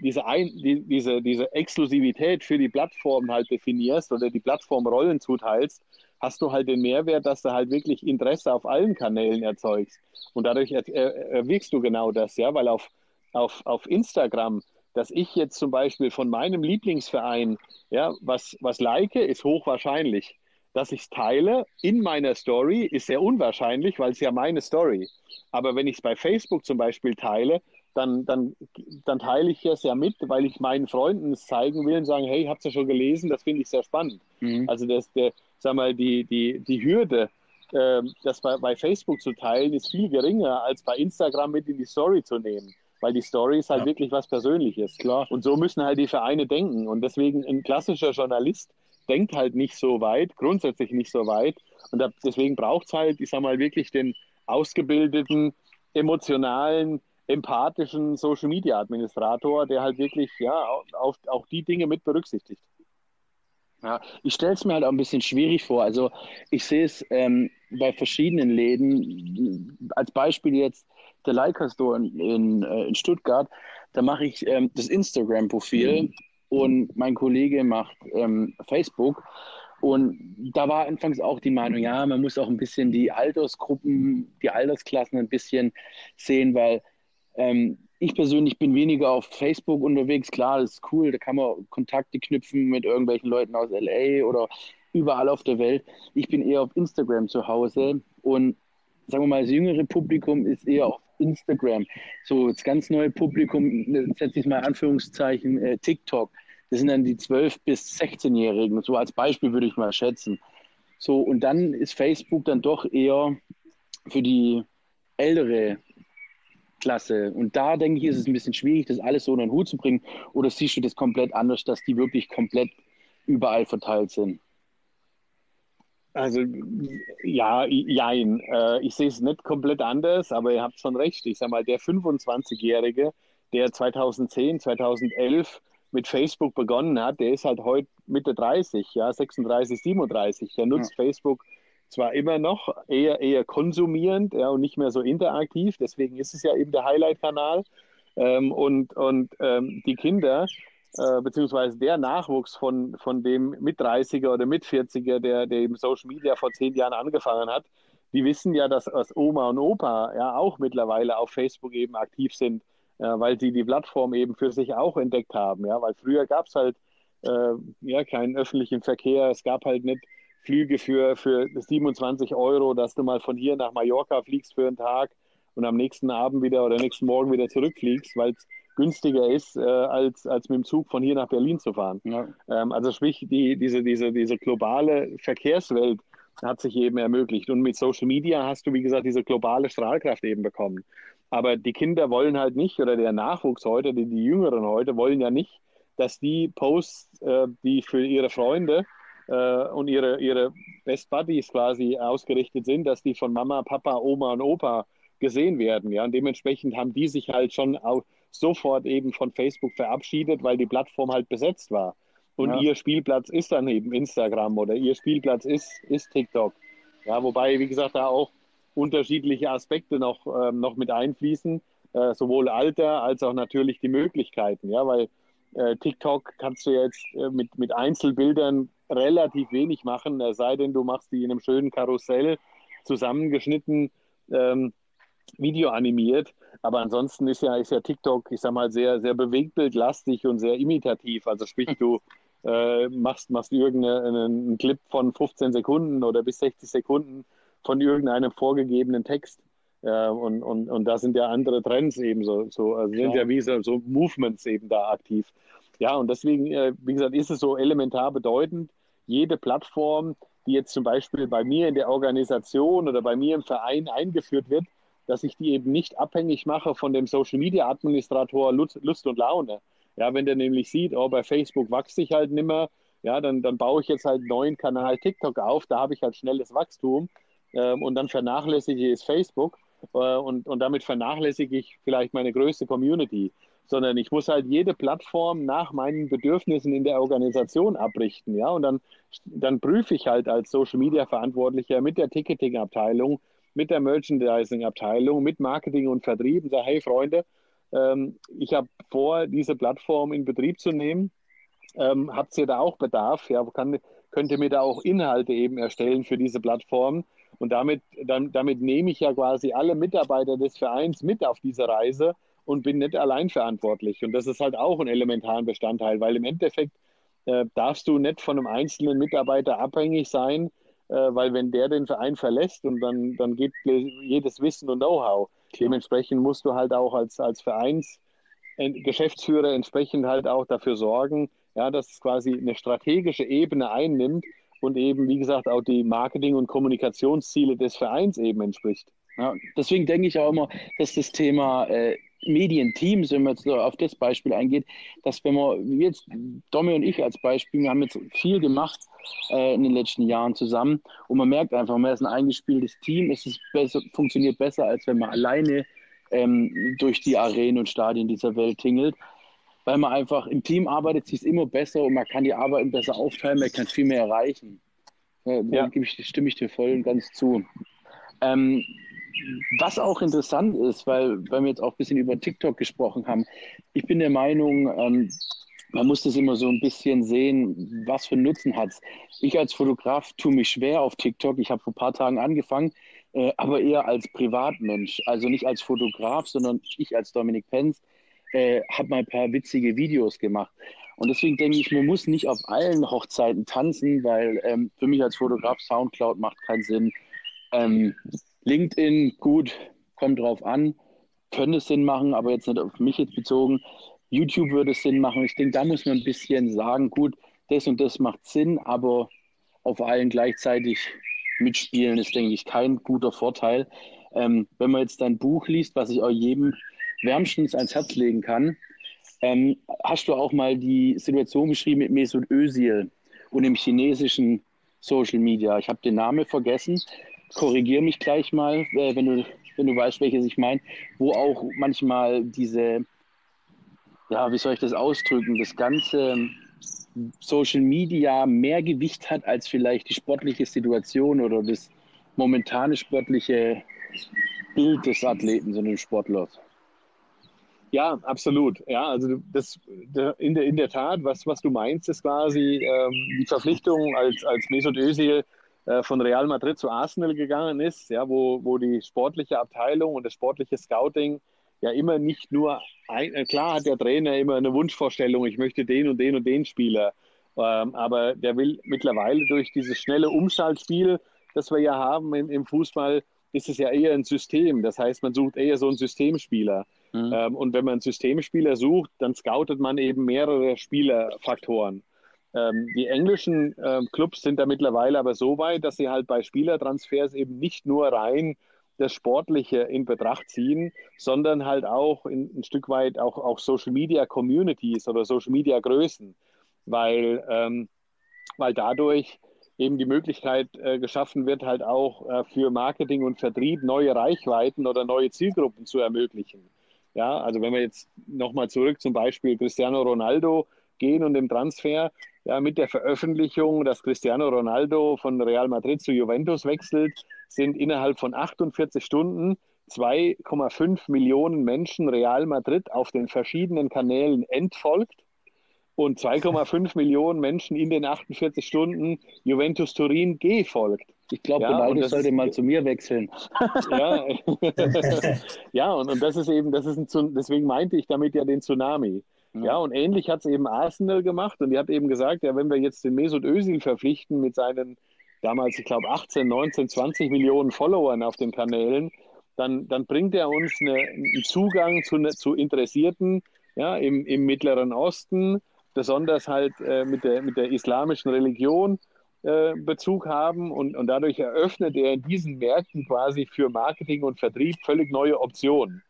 diese, Ein die, diese, diese Exklusivität für die Plattform halt definierst oder die Plattform Rollen zuteilst, hast du halt den Mehrwert, dass du halt wirklich Interesse auf allen Kanälen erzeugst. Und dadurch er, er, erwirkst du genau das, ja, weil auf, auf, auf Instagram, dass ich jetzt zum Beispiel von meinem Lieblingsverein, ja, was, was like, ist hochwahrscheinlich. Dass ich es teile in meiner Story, ist sehr unwahrscheinlich, weil es ja meine Story. Aber wenn ich es bei Facebook zum Beispiel teile, dann, dann, dann teile ich es ja mit, weil ich meinen Freunden es zeigen will und sagen, hey, habt ihr schon gelesen? Das finde ich sehr spannend. Mhm. Also das, der, sag mal, die, die, die Hürde, äh, das bei, bei Facebook zu teilen, ist viel geringer, als bei Instagram mit in die Story zu nehmen. Weil die Story ist halt ja. wirklich was Persönliches. Klar. Und so müssen halt die Vereine denken. Und deswegen ein klassischer Journalist denkt halt nicht so weit, grundsätzlich nicht so weit. Und deswegen braucht es halt, ich sag mal, wirklich den ausgebildeten, emotionalen, empathischen Social Media Administrator, der halt wirklich ja auch, auch die Dinge mit berücksichtigt. Ja, ich stelle es mir halt auch ein bisschen schwierig vor. Also ich sehe es ähm, bei verschiedenen Läden, als Beispiel jetzt der Leica Store in, in, äh, in Stuttgart, da mache ich ähm, das Instagram-Profil mhm. und mein Kollege macht ähm, Facebook. Und da war anfangs auch die Meinung, ja, man muss auch ein bisschen die Altersgruppen, die Altersklassen ein bisschen sehen, weil ähm, ich persönlich bin weniger auf Facebook unterwegs. Klar, das ist cool, da kann man Kontakte knüpfen mit irgendwelchen Leuten aus LA oder überall auf der Welt. Ich bin eher auf Instagram zu Hause und sagen wir mal, das jüngere Publikum ist eher auf Instagram. So, das ganz neue Publikum, setze ich mal Anführungszeichen, äh, TikTok. Das sind dann die 12- bis 16-Jährigen. So als Beispiel würde ich mal schätzen. So, und dann ist Facebook dann doch eher für die ältere Klasse. Und da denke ich, ist es ein bisschen schwierig, das alles so in den Hut zu bringen. Oder siehst du das komplett anders, dass die wirklich komplett überall verteilt sind? Also ja, jein. Äh, ich sehe es nicht komplett anders, aber ihr habt schon recht. Ich sage mal, der 25-Jährige, der 2010, 2011 mit Facebook begonnen hat, der ist halt heute Mitte 30, ja, 36, 37. Der nutzt ja. Facebook zwar immer noch eher, eher konsumierend ja, und nicht mehr so interaktiv, deswegen ist es ja eben der Highlight-Kanal. Ähm, und und ähm, die Kinder, äh, beziehungsweise der Nachwuchs von, von dem mit 30er oder mit 40er, der, der eben Social Media vor zehn Jahren angefangen hat, die wissen ja, dass, dass Oma und Opa ja auch mittlerweile auf Facebook eben aktiv sind ja, weil sie die Plattform eben für sich auch entdeckt haben. Ja, weil früher gab es halt äh, ja, keinen öffentlichen Verkehr, es gab halt nicht Flüge für, für 27 Euro, dass du mal von hier nach Mallorca fliegst für einen Tag und am nächsten Abend wieder oder nächsten Morgen wieder zurückfliegst, weil es günstiger ist, äh, als, als mit dem Zug von hier nach Berlin zu fahren. Ja. Ähm, also sprich, die, diese, diese, diese globale Verkehrswelt hat sich eben ermöglicht. Und mit Social Media hast du, wie gesagt, diese globale Strahlkraft eben bekommen. Aber die Kinder wollen halt nicht, oder der Nachwuchs heute, die, die Jüngeren heute, wollen ja nicht, dass die Posts, äh, die für ihre Freunde äh, und ihre, ihre Best Buddies quasi ausgerichtet sind, dass die von Mama, Papa, Oma und Opa gesehen werden. Ja? Und dementsprechend haben die sich halt schon auch sofort eben von Facebook verabschiedet, weil die Plattform halt besetzt war. Und ja. ihr Spielplatz ist dann eben Instagram oder ihr Spielplatz ist, ist TikTok. Ja, wobei, wie gesagt, da auch unterschiedliche Aspekte noch, äh, noch mit einfließen, äh, sowohl Alter als auch natürlich die Möglichkeiten, ja, weil äh, TikTok kannst du jetzt äh, mit, mit Einzelbildern relativ wenig machen, es sei denn, du machst die in einem schönen Karussell zusammengeschnitten, ähm, Video animiert. Aber ansonsten ist ja, ist ja TikTok, ich sag mal, sehr, sehr bewegtbildlastig und sehr imitativ. Also sprich, du äh, machst, machst irgendeinen Clip von 15 Sekunden oder bis 60 Sekunden von irgendeinem vorgegebenen Text. Äh, und, und, und da sind ja andere Trends eben so, so also sind ja wie so, so Movements eben da aktiv. Ja, und deswegen, äh, wie gesagt, ist es so elementar bedeutend, jede Plattform, die jetzt zum Beispiel bei mir in der Organisation oder bei mir im Verein eingeführt wird, dass ich die eben nicht abhängig mache von dem Social Media Administrator Lust, und Laune. Ja, wenn der nämlich sieht, oh, bei Facebook wachse ich halt nimmer, ja, dann, dann baue ich jetzt halt einen neuen Kanal TikTok auf, da habe ich halt schnelles Wachstum ähm, und dann vernachlässige ich Facebook äh, und, und damit vernachlässige ich vielleicht meine größte Community, sondern ich muss halt jede Plattform nach meinen Bedürfnissen in der Organisation abrichten, ja, und dann, dann prüfe ich halt als Social Media Verantwortlicher mit der Ticketing Abteilung, mit der Merchandising Abteilung, mit Marketing und Vertrieb und sage, hey Freunde, ähm, ich habe vor, diese Plattform in Betrieb zu nehmen. Ähm, habt ihr da auch Bedarf? Ja, kann, könnt ihr mir da auch Inhalte eben erstellen für diese Plattform? Und damit, dann, damit nehme ich ja quasi alle Mitarbeiter des Vereins mit auf diese Reise und bin nicht allein verantwortlich. Und das ist halt auch ein elementarer Bestandteil, weil im Endeffekt äh, darfst du nicht von einem einzelnen Mitarbeiter abhängig sein, weil wenn der den Verein verlässt und dann, dann geht jedes Wissen und Know-how. Dementsprechend musst du halt auch als, als Vereins Geschäftsführer entsprechend halt auch dafür sorgen, ja, dass es quasi eine strategische Ebene einnimmt, und eben, wie gesagt, auch die Marketing- und Kommunikationsziele des Vereins eben entspricht. Ja, deswegen denke ich auch immer, dass das Thema äh, Medienteams, wenn man jetzt auf das Beispiel eingeht, dass wenn man jetzt, Domi und ich als Beispiel, wir haben jetzt viel gemacht äh, in den letzten Jahren zusammen und man merkt einfach, man ist ein eingespieltes Team, es ist besser, funktioniert besser, als wenn man alleine ähm, durch die Arenen und Stadien dieser Welt tingelt weil man einfach im Team arbeitet, sich immer besser und man kann die Arbeiten besser aufteilen, man kann viel mehr erreichen. Ja, ja. Ich, stimme ich dir voll und ganz zu. Ähm, was auch interessant ist, weil, weil wir jetzt auch ein bisschen über TikTok gesprochen haben, ich bin der Meinung, ähm, man muss das immer so ein bisschen sehen, was für Nutzen hat es. Ich als Fotograf tue mich schwer auf TikTok. Ich habe vor ein paar Tagen angefangen, äh, aber eher als Privatmensch. Also nicht als Fotograf, sondern ich als Dominik Penz äh, habe mal ein paar witzige Videos gemacht. Und deswegen denke ich, man muss nicht auf allen Hochzeiten tanzen, weil ähm, für mich als Fotograf Soundcloud macht keinen Sinn. Ähm, LinkedIn, gut, kommt drauf an, könnte Sinn machen, aber jetzt nicht auf mich jetzt bezogen. YouTube würde Sinn machen. Ich denke, da muss man ein bisschen sagen, gut, das und das macht Sinn, aber auf allen gleichzeitig mitspielen ist, denke ich, kein guter Vorteil. Ähm, wenn man jetzt dein Buch liest, was ich auch jedem wärmstens ans Herz legen kann. Ähm, hast du auch mal die Situation beschrieben mit Mesut Özil und dem chinesischen Social Media? Ich habe den Namen vergessen. Korrigiere mich gleich mal, äh, wenn, du, wenn du weißt, welches ich meine. Wo auch manchmal diese ja, wie soll ich das ausdrücken, das ganze Social Media mehr Gewicht hat als vielleicht die sportliche Situation oder das momentane sportliche Bild des Athleten, sondern des Sportlers. Ja, absolut. Ja, also das in der, in der Tat, was, was du meinst, ist quasi ähm, die Verpflichtung, als, als Mesut Özil von Real Madrid zu Arsenal gegangen ist, ja, wo, wo die sportliche Abteilung und das sportliche Scouting ja immer nicht nur, ein, äh, klar hat der Trainer immer eine Wunschvorstellung, ich möchte den und den und den Spieler, ähm, aber der will mittlerweile durch dieses schnelle Umschaltspiel, das wir ja haben im, im Fußball, ist es ja eher ein System. Das heißt, man sucht eher so einen Systemspieler. Mhm. Ähm, und wenn man einen Systemspieler sucht, dann scoutet man eben mehrere Spielerfaktoren. Ähm, die englischen äh, Clubs sind da mittlerweile aber so weit, dass sie halt bei Spielertransfers eben nicht nur rein das Sportliche in Betracht ziehen, sondern halt auch in, ein Stück weit auch, auch Social Media Communities oder Social Media Größen, weil, ähm, weil dadurch eben die Möglichkeit äh, geschaffen wird, halt auch äh, für Marketing und Vertrieb neue Reichweiten oder neue Zielgruppen zu ermöglichen. Ja, also wenn wir jetzt nochmal zurück zum Beispiel Cristiano Ronaldo gehen und dem Transfer, ja, mit der Veröffentlichung, dass Cristiano Ronaldo von Real Madrid zu Juventus wechselt, sind innerhalb von 48 Stunden 2,5 Millionen Menschen Real Madrid auf den verschiedenen Kanälen entfolgt und 2,5 Millionen Menschen in den 48 Stunden Juventus Turin gefolgt. Ich glaube, ja, Ronaldo sollte ist, mal zu mir wechseln. Ja, ja und, und das ist eben, das ist ein, deswegen meinte ich damit ja den Tsunami. Ja, und ähnlich hat es eben Arsenal gemacht und die hat eben gesagt, ja, wenn wir jetzt den Mesut Özil verpflichten mit seinen damals, ich glaube, 18, 19, 20 Millionen Followern auf den Kanälen, dann, dann bringt er uns eine, einen Zugang zu, zu Interessierten ja, im, im Mittleren Osten, besonders halt äh, mit, der, mit der islamischen Religion äh, Bezug haben und, und dadurch eröffnet er in diesen Märkten quasi für Marketing und Vertrieb völlig neue Optionen.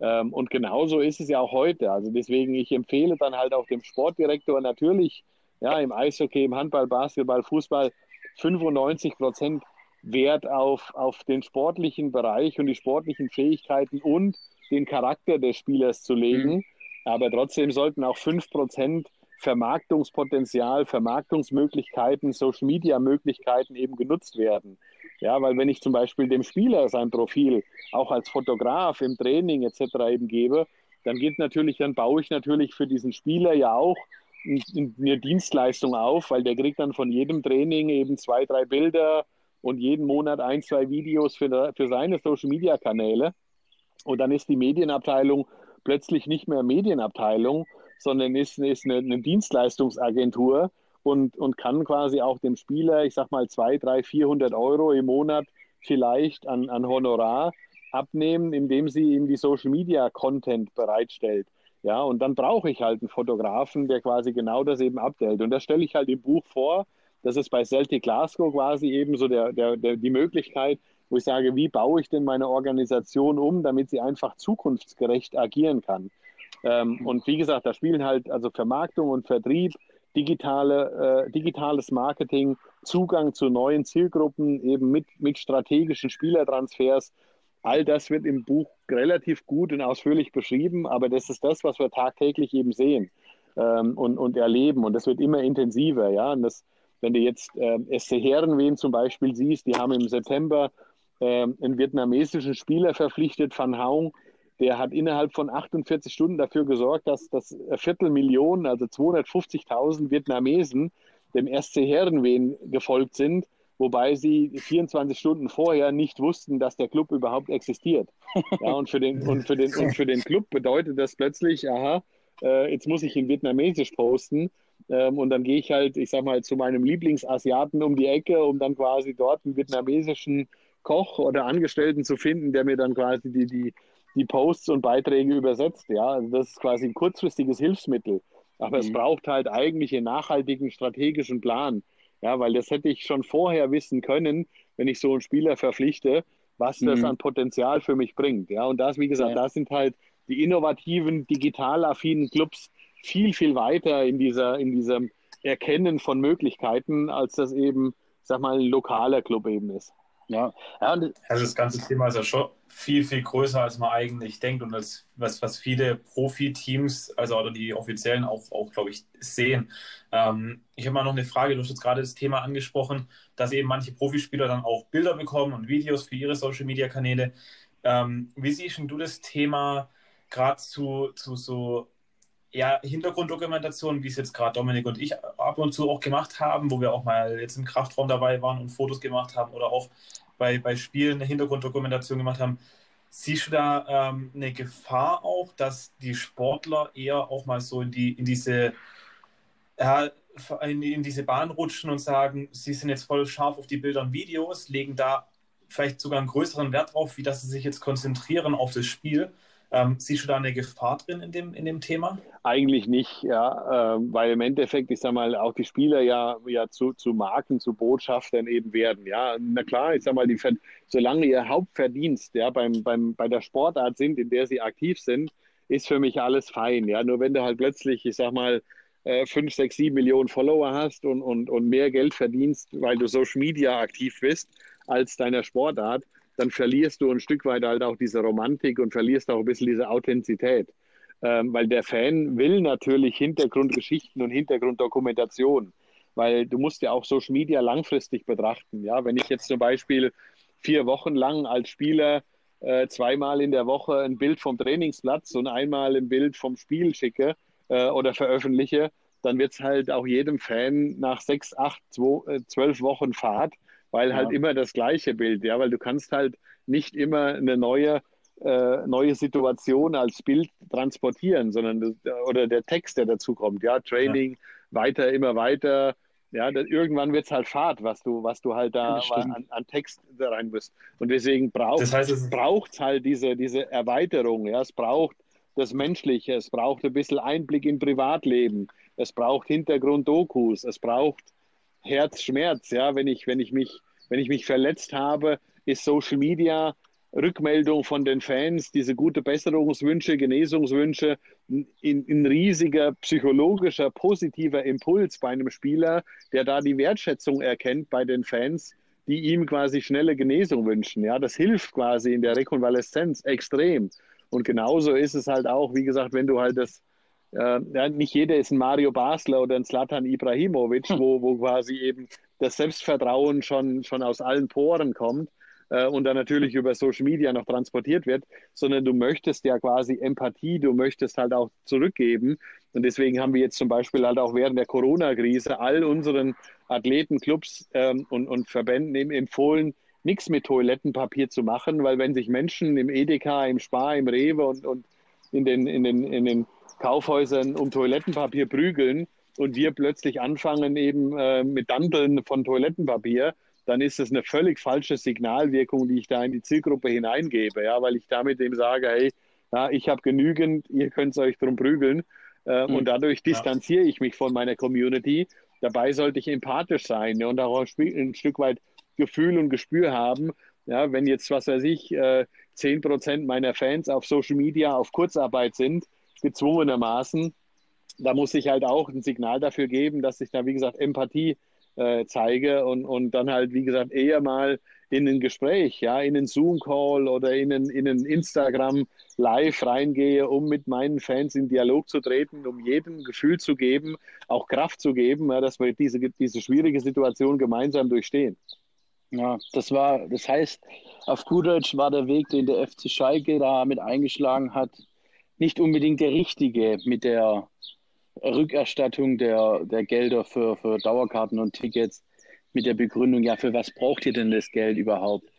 Ähm, und genauso ist es ja auch heute. Also deswegen, ich empfehle dann halt auch dem Sportdirektor natürlich, ja, im Eishockey, im Handball, Basketball, Fußball 95 Prozent Wert auf, auf den sportlichen Bereich und die sportlichen Fähigkeiten und den Charakter des Spielers zu legen. Mhm. Aber trotzdem sollten auch 5 Prozent Vermarktungspotenzial, Vermarktungsmöglichkeiten, Social Media Möglichkeiten eben genutzt werden. Ja, weil wenn ich zum Beispiel dem Spieler sein Profil auch als Fotograf im Training etc. eben gebe, dann geht natürlich, dann baue ich natürlich für diesen Spieler ja auch eine Dienstleistung auf, weil der kriegt dann von jedem Training eben zwei, drei Bilder und jeden Monat ein, zwei Videos für, für seine Social Media Kanäle. Und dann ist die Medienabteilung plötzlich nicht mehr Medienabteilung, sondern ist, ist eine, eine Dienstleistungsagentur und, und kann quasi auch dem Spieler, ich sag mal, 200, 300, 400 Euro im Monat vielleicht an, an Honorar abnehmen, indem sie ihm die Social Media Content bereitstellt. Ja, und dann brauche ich halt einen Fotografen, der quasi genau das eben abdellt. Und das stelle ich halt im Buch vor. Das ist bei Celtic Glasgow quasi eben so der, der, der, die Möglichkeit, wo ich sage, wie baue ich denn meine Organisation um, damit sie einfach zukunftsgerecht agieren kann. Ähm, und wie gesagt, da spielen halt also Vermarktung und Vertrieb, digitale, äh, digitales Marketing, Zugang zu neuen Zielgruppen, eben mit, mit strategischen Spielertransfers. All das wird im Buch relativ gut und ausführlich beschrieben, aber das ist das, was wir tagtäglich eben sehen ähm, und, und erleben. Und das wird immer intensiver. Ja? Und das, wenn du jetzt äh, SC Herrenwehen zum Beispiel siehst, die haben im September äh, einen vietnamesischen Spieler verpflichtet, Van Haung, der hat innerhalb von 48 Stunden dafür gesorgt, dass das Viertelmillion, also 250.000 Vietnamesen dem SC Herrenwehen gefolgt sind, wobei sie 24 Stunden vorher nicht wussten, dass der Club überhaupt existiert. Ja, und, für den, und, für den, und für den Club bedeutet das plötzlich, aha, äh, jetzt muss ich in Vietnamesisch posten. Ähm, und dann gehe ich halt, ich sag mal, zu meinem Lieblingsasiaten um die Ecke, um dann quasi dort einen vietnamesischen Koch oder Angestellten zu finden, der mir dann quasi die, die, die Posts und Beiträge übersetzt. Ja, also das ist quasi ein kurzfristiges Hilfsmittel. Aber mhm. es braucht halt eigentlich einen nachhaltigen strategischen Plan. Ja, weil das hätte ich schon vorher wissen können, wenn ich so einen Spieler verpflichte, was das mhm. an Potenzial für mich bringt. Ja, und das, wie gesagt, ja. da sind halt die innovativen, digital affinen Clubs viel, viel weiter in dieser, in diesem Erkennen von Möglichkeiten, als das eben, sag mal, ein lokaler Club eben ist. Ja. ja also das ganze Thema ist ja schon viel, viel größer, als man eigentlich denkt und das, was, was viele Profiteams, also oder die offiziellen auch, auch glaube ich, sehen. Ähm, ich habe mal noch eine Frage, du hast jetzt gerade das Thema angesprochen, dass eben manche Profispieler dann auch Bilder bekommen und Videos für ihre Social-Media-Kanäle. Ähm, wie siehst du das Thema gerade zu, zu so ja, Hintergrunddokumentation, wie es jetzt gerade Dominik und ich ab und zu auch gemacht haben, wo wir auch mal jetzt im Kraftraum dabei waren und Fotos gemacht haben oder auch bei, bei Spielen eine Hintergrunddokumentation gemacht haben. Siehst du da ähm, eine Gefahr auch, dass die Sportler eher auch mal so in, die, in diese ja, in, in diese Bahn rutschen und sagen, sie sind jetzt voll scharf auf die Bilder und Videos, legen da vielleicht sogar einen größeren Wert drauf, wie dass sie sich jetzt konzentrieren auf das Spiel ähm, siehst du da eine Gefahr drin in dem, in dem Thema? Eigentlich nicht, ja, äh, weil im Endeffekt, ich sag mal, auch die Spieler ja, ja zu, zu Marken, zu Botschaftern eben werden. Ja, na klar, ich sag mal, die, solange ihr Hauptverdienst ja, beim, beim, bei der Sportart sind, in der sie aktiv sind, ist für mich alles fein. Ja, nur wenn du halt plötzlich, ich sag mal, 5, 6, 7 Millionen Follower hast und, und, und mehr Geld verdienst, weil du Social Media aktiv bist, als deiner Sportart, dann verlierst du ein Stück weit halt auch diese Romantik und verlierst auch ein bisschen diese Authentizität. Ähm, weil der Fan will natürlich Hintergrundgeschichten und Hintergrunddokumentation, weil du musst ja auch Social Media langfristig betrachten. Ja, wenn ich jetzt zum Beispiel vier Wochen lang als Spieler äh, zweimal in der Woche ein Bild vom Trainingsplatz und einmal ein Bild vom Spiel schicke äh, oder veröffentliche, dann wird es halt auch jedem Fan nach sechs, acht, äh, zwölf Wochen Fahrt weil halt ja. immer das gleiche Bild, ja, weil du kannst halt nicht immer eine neue äh, neue Situation als Bild transportieren, sondern das, oder der Text, der dazu kommt, ja, Training, ja. weiter, immer weiter, ja, das, irgendwann wird es halt Fahrt, was du, was du halt da an, an, Text da rein musst. Und deswegen braucht das heißt, es braucht halt diese, diese Erweiterung, ja, es braucht das Menschliche, es braucht ein bisschen Einblick in Privatleben, es braucht Hintergrund-Dokus, es braucht Herzschmerz, ja, wenn ich, wenn ich mich, wenn ich mich verletzt habe, ist Social Media Rückmeldung von den Fans, diese gute Besserungswünsche, Genesungswünsche, ein riesiger psychologischer, positiver Impuls bei einem Spieler, der da die Wertschätzung erkennt bei den Fans, die ihm quasi schnelle Genesung wünschen. Ja, das hilft quasi in der Rekonvaleszenz extrem. Und genauso ist es halt auch, wie gesagt, wenn du halt das, äh, ja, nicht jeder ist ein Mario Basler oder ein Zlatan Ibrahimovic, hm. wo, wo quasi eben das Selbstvertrauen schon, schon aus allen Poren kommt äh, und dann natürlich über Social Media noch transportiert wird, sondern du möchtest ja quasi Empathie, du möchtest halt auch zurückgeben. Und deswegen haben wir jetzt zum Beispiel halt auch während der Corona-Krise all unseren Athletenclubs ähm, und, und Verbänden eben empfohlen, nichts mit Toilettenpapier zu machen, weil wenn sich Menschen im Edeka, im Spar, im Rewe und, und in den, in den, in den Kaufhäusern um Toilettenpapier prügeln und wir plötzlich anfangen eben äh, mit Danteln von Toilettenpapier, dann ist das eine völlig falsche Signalwirkung, die ich da in die Zielgruppe hineingebe, ja, weil ich damit eben sage, hey, ja, ich habe genügend, ihr könnt euch drum prügeln äh, mhm. und dadurch distanziere ich mich von meiner Community. Dabei sollte ich empathisch sein ja, und auch ein Stück weit Gefühl und Gespür haben. Ja, wenn jetzt, was weiß ich, äh, 10% meiner Fans auf Social Media auf Kurzarbeit sind, gezwungenermaßen. Da muss ich halt auch ein Signal dafür geben, dass ich da, wie gesagt, Empathie äh, zeige und, und dann halt, wie gesagt, eher mal in ein Gespräch, ja, in einen Zoom-Call oder in einen, in einen Instagram live reingehe, um mit meinen Fans in Dialog zu treten, um jedem Gefühl zu geben, auch Kraft zu geben, ja, dass wir diese, diese schwierige Situation gemeinsam durchstehen. Ja, das war, das heißt, auf Deutsch war der Weg, den der FC Schalke da mit eingeschlagen hat, nicht unbedingt der richtige mit der Rückerstattung der, der Gelder für, für Dauerkarten und Tickets mit der Begründung, ja, für was braucht ihr denn das Geld überhaupt?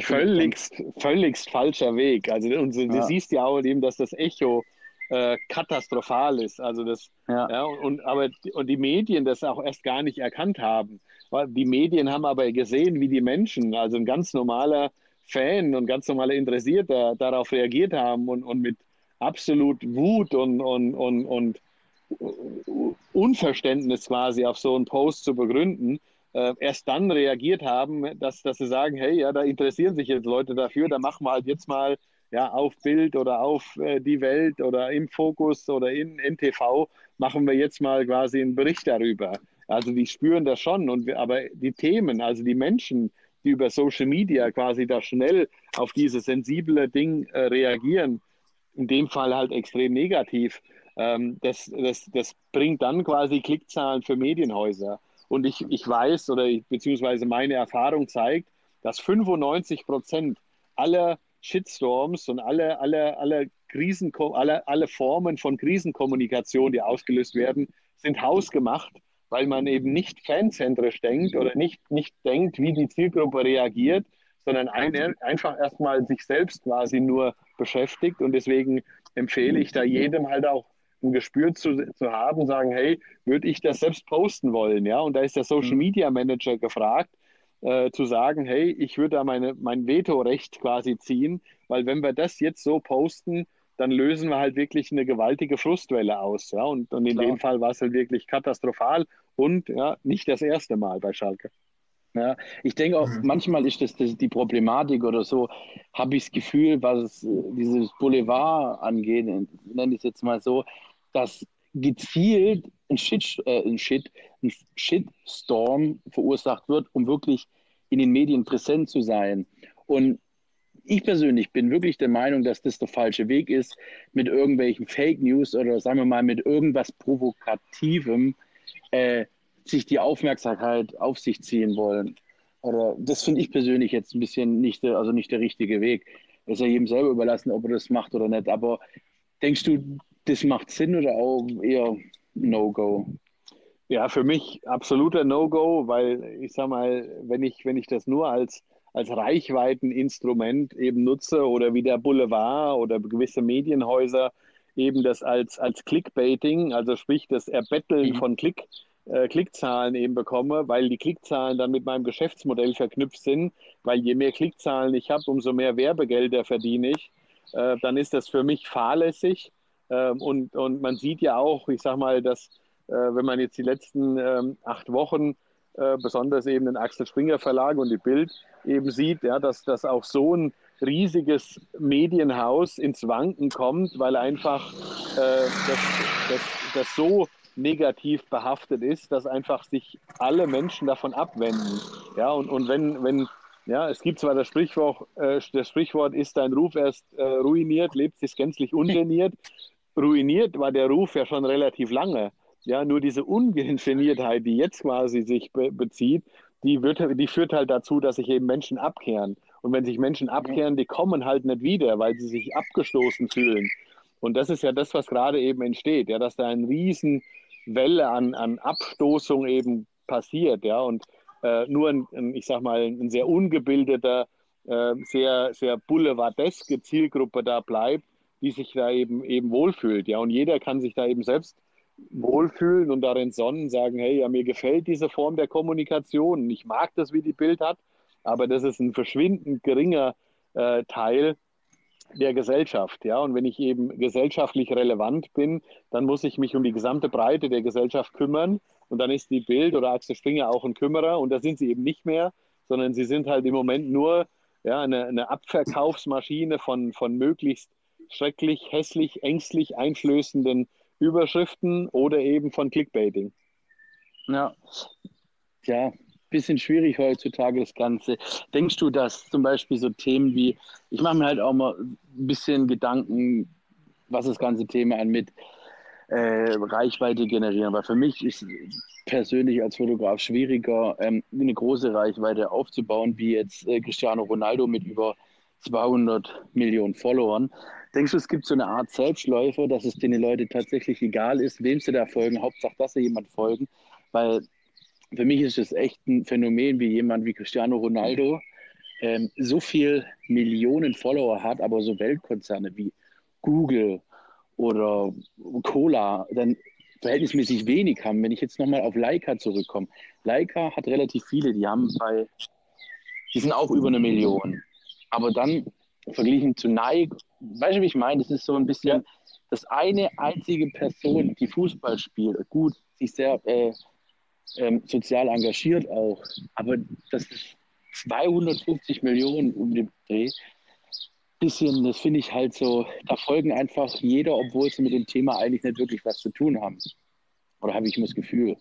Völligst, völligst falscher Weg. Also und du ja. siehst ja auch eben, dass das Echo äh, katastrophal ist. Also das, ja. ja. und, aber, und die Medien das auch erst gar nicht erkannt haben. Die Medien haben aber gesehen, wie die Menschen, also ein ganz normaler Fan und ganz normaler Interessierter darauf reagiert haben und, und mit absolut Wut und, und, und, und Unverständnis quasi auf so einen Post zu begründen, äh, erst dann reagiert haben, dass, dass sie sagen, hey, ja, da interessieren sich jetzt Leute dafür, da machen wir halt jetzt mal ja, auf Bild oder auf äh, die Welt oder im Fokus oder in NTV machen wir jetzt mal quasi einen Bericht darüber. Also die spüren das schon, und wir, aber die Themen, also die Menschen, die über Social Media quasi da schnell auf dieses sensible Ding äh, reagieren, in dem Fall halt extrem negativ, ähm, das, das, das bringt dann quasi Klickzahlen für Medienhäuser. Und ich, ich weiß oder ich, beziehungsweise meine Erfahrung zeigt, dass 95 Prozent aller Shitstorms und alle, alle, alle, Krisen, alle, alle Formen von Krisenkommunikation, die ausgelöst werden, sind hausgemacht, weil man eben nicht fanzentrisch denkt oder nicht, nicht denkt, wie die Zielgruppe reagiert, sondern ein, einfach erstmal sich selbst quasi nur beschäftigt. Und deswegen empfehle ich da jedem halt auch ein Gespür zu, zu haben, sagen, hey, würde ich das selbst posten wollen? Ja, und da ist der Social mhm. Media Manager gefragt, äh, zu sagen, hey, ich würde da meine, mein Vetorecht quasi ziehen, weil wenn wir das jetzt so posten, dann lösen wir halt wirklich eine gewaltige Frustwelle aus. Ja? Und, und in Klar. dem Fall war es halt wirklich katastrophal und ja, nicht das erste Mal bei Schalke. Ja, ich denke auch, mhm. manchmal ist das, das, die Problematik oder so, habe ich das Gefühl, was dieses Boulevard angeht, nenne ich es jetzt mal so, dass gezielt ein, Shit, äh, ein, Shit, ein Shitstorm verursacht wird, um wirklich in den Medien präsent zu sein. Und ich persönlich bin wirklich der Meinung, dass das der falsche Weg ist, mit irgendwelchen Fake News oder sagen wir mal mit irgendwas Provokativem äh, sich die Aufmerksamkeit auf sich ziehen wollen. Oder das finde ich persönlich jetzt ein bisschen nicht der, also nicht der richtige Weg. Das ist ja jedem selber überlassen, ob er das macht oder nicht. Aber denkst du, das macht Sinn oder auch eher No-Go? Ja, für mich absoluter No-Go, weil ich sag mal, wenn ich, wenn ich das nur als, als Reichweiteninstrument eben nutze oder wie der Boulevard oder gewisse Medienhäuser eben das als, als Clickbaiting, also sprich das Erbetteln mhm. von Klick, äh, Klickzahlen eben bekomme, weil die Klickzahlen dann mit meinem Geschäftsmodell verknüpft sind, weil je mehr Klickzahlen ich habe, umso mehr Werbegelder verdiene ich, äh, dann ist das für mich fahrlässig. Ähm, und, und man sieht ja auch, ich sage mal, dass äh, wenn man jetzt die letzten ähm, acht Wochen, äh, besonders eben den Axel Springer Verlag und die Bild eben sieht, ja, dass das auch so ein riesiges Medienhaus ins Wanken kommt, weil einfach äh, das, das, das so negativ behaftet ist, dass einfach sich alle Menschen davon abwenden. Ja, und, und wenn, wenn, ja, es gibt zwar das Sprichwort, äh, das Sprichwort ist dein Ruf erst äh, ruiniert, lebt sich gänzlich ungeniert ruiniert war der Ruf ja schon relativ lange. Ja, nur diese Ungeniertheit, die jetzt quasi sich be bezieht, die, wird, die führt halt dazu, dass sich eben Menschen abkehren. Und wenn sich Menschen abkehren, die kommen halt nicht wieder, weil sie sich abgestoßen fühlen. Und das ist ja das, was gerade eben entsteht, ja, dass da eine Riesenwelle an, an Abstoßung eben passiert, ja, und äh, nur ein, ein, ich sag mal, ein sehr ungebildeter, äh, sehr, sehr boulevardeske Zielgruppe da bleibt, die sich da eben, eben wohlfühlt. Ja, und jeder kann sich da eben selbst wohlfühlen und darin sonnen, sagen, hey, ja, mir gefällt diese Form der Kommunikation. Ich mag das, wie die Bild hat, aber das ist ein verschwindend geringer äh, Teil der Gesellschaft. Ja, und wenn ich eben gesellschaftlich relevant bin, dann muss ich mich um die gesamte Breite der Gesellschaft kümmern. Und dann ist die Bild oder Axel Springer auch ein Kümmerer. Und da sind sie eben nicht mehr, sondern sie sind halt im Moment nur ja, eine, eine Abverkaufsmaschine von, von möglichst schrecklich, hässlich, ängstlich einflößenden Überschriften oder eben von Clickbaiting. Ja, ja, bisschen schwierig heutzutage das Ganze. Denkst du, dass zum Beispiel so Themen wie, ich mache mir halt auch mal ein bisschen Gedanken, was das ganze Thema an mit äh, Reichweite generieren, weil für mich ist persönlich als Fotograf schwieriger, ähm, eine große Reichweite aufzubauen, wie jetzt äh, Cristiano Ronaldo mit über 200 Millionen Followern. Denkst du, es gibt so eine Art Selbstläufer, dass es den Leuten tatsächlich egal ist, wem sie da folgen? Hauptsache, dass sie jemand folgen. Weil für mich ist es echt ein Phänomen, wie jemand wie Cristiano Ronaldo ähm, so viel Millionen Follower hat, aber so Weltkonzerne wie Google oder Cola dann verhältnismäßig wenig haben. Wenn ich jetzt nochmal auf Leica zurückkomme. Leica hat relativ viele, die haben bei, die sind auch über eine Million. Aber dann verglichen zu Nike, weißt du, wie ich meine? Das ist so ein bisschen das eine einzige Person, die Fußball spielt, gut, sich sehr äh, ähm, sozial engagiert auch, aber das ist 250 Millionen um den Dreh. Bisschen, das finde ich halt so, da folgen einfach jeder, obwohl sie mit dem Thema eigentlich nicht wirklich was zu tun haben. Oder habe ich immer das Gefühl?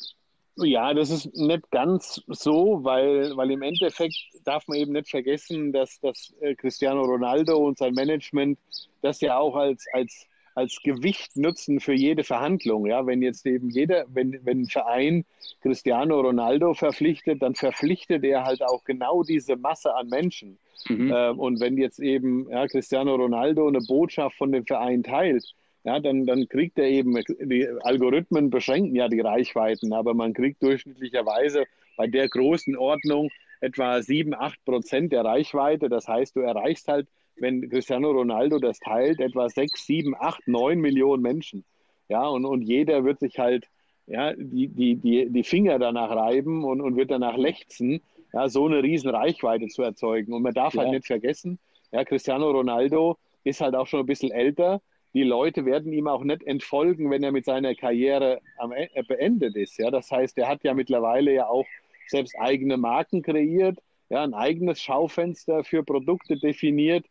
Ja, das ist nicht ganz so, weil, weil im Endeffekt darf man eben nicht vergessen, dass, dass äh, Cristiano Ronaldo und sein Management das ja auch als, als, als Gewicht nutzen für jede Verhandlung. Ja, wenn jetzt eben jeder, wenn, wenn ein Verein Cristiano Ronaldo verpflichtet, dann verpflichtet er halt auch genau diese Masse an Menschen. Mhm. Äh, und wenn jetzt eben ja, Cristiano Ronaldo eine Botschaft von dem Verein teilt, ja, dann, dann kriegt er eben, die Algorithmen beschränken ja die Reichweiten, aber man kriegt durchschnittlicherweise bei der großen Ordnung etwa 7, 8 Prozent der Reichweite. Das heißt, du erreichst halt, wenn Cristiano Ronaldo das teilt, etwa 6, 7, 8, 9 Millionen Menschen. Ja, und, und jeder wird sich halt ja, die, die, die, die Finger danach reiben und, und wird danach lechzen, ja, so eine riesen Reichweite zu erzeugen. Und man darf halt ja. halt nicht vergessen, ja, Cristiano Ronaldo ist halt auch schon ein bisschen älter die Leute werden ihm auch nicht entfolgen, wenn er mit seiner Karriere am, äh, beendet ist. Ja, das heißt, er hat ja mittlerweile ja auch selbst eigene Marken kreiert, ja, ein eigenes Schaufenster für Produkte definiert,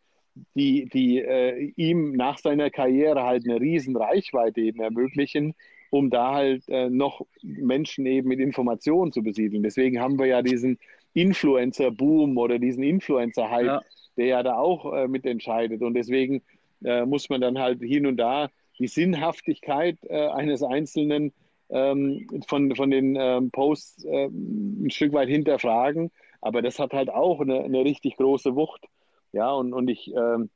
die, die äh, ihm nach seiner Karriere halt eine riesen Reichweite eben ermöglichen, um da halt äh, noch Menschen eben mit Informationen zu besiedeln. Deswegen haben wir ja diesen Influencer-Boom oder diesen Influencer-Hype, ja. der ja da auch äh, mitentscheidet. Und deswegen äh, muss man dann halt hin und da die Sinnhaftigkeit äh, eines Einzelnen ähm, von, von den ähm, Posts äh, ein Stück weit hinterfragen. Aber das hat halt auch eine, eine richtig große Wucht. Ja, und, und ich ähm,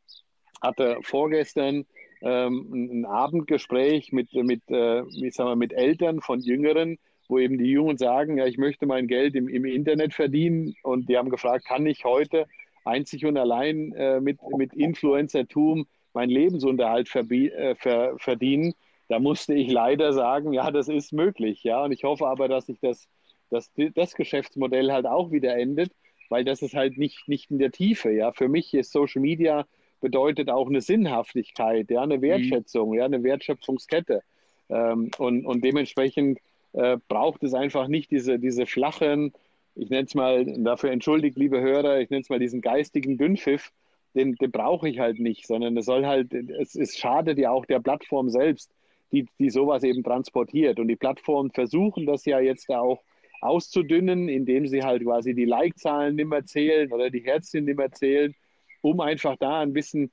hatte vorgestern ähm, ein Abendgespräch mit, mit, äh, ich sag mal, mit Eltern von Jüngeren, wo eben die Jungen sagen, ja, ich möchte mein Geld im, im Internet verdienen. Und die haben gefragt, kann ich heute einzig und allein äh, mit, mit Influencertum meinen Lebensunterhalt äh, ver verdienen, da musste ich leider sagen, ja, das ist möglich, ja. Und ich hoffe aber, dass sich das, dass das Geschäftsmodell halt auch wieder endet, weil das ist halt nicht, nicht in der Tiefe, ja. Für mich ist Social Media bedeutet auch eine Sinnhaftigkeit, ja, eine Wertschätzung, mhm. ja, eine Wertschöpfungskette. Ähm, und, und dementsprechend äh, braucht es einfach nicht diese, diese flachen, ich nenne es mal, dafür entschuldigt, liebe Hörer, ich nenne es mal diesen geistigen Dünnpfiff, den, den brauche ich halt nicht, sondern es soll halt, es, es schadet ja auch der Plattform selbst, die, die sowas eben transportiert. Und die Plattformen versuchen das ja jetzt auch auszudünnen, indem sie halt quasi die Like-Zahlen nicht mehr zählen oder die Herzchen nicht mehr zählen, um einfach da ein bisschen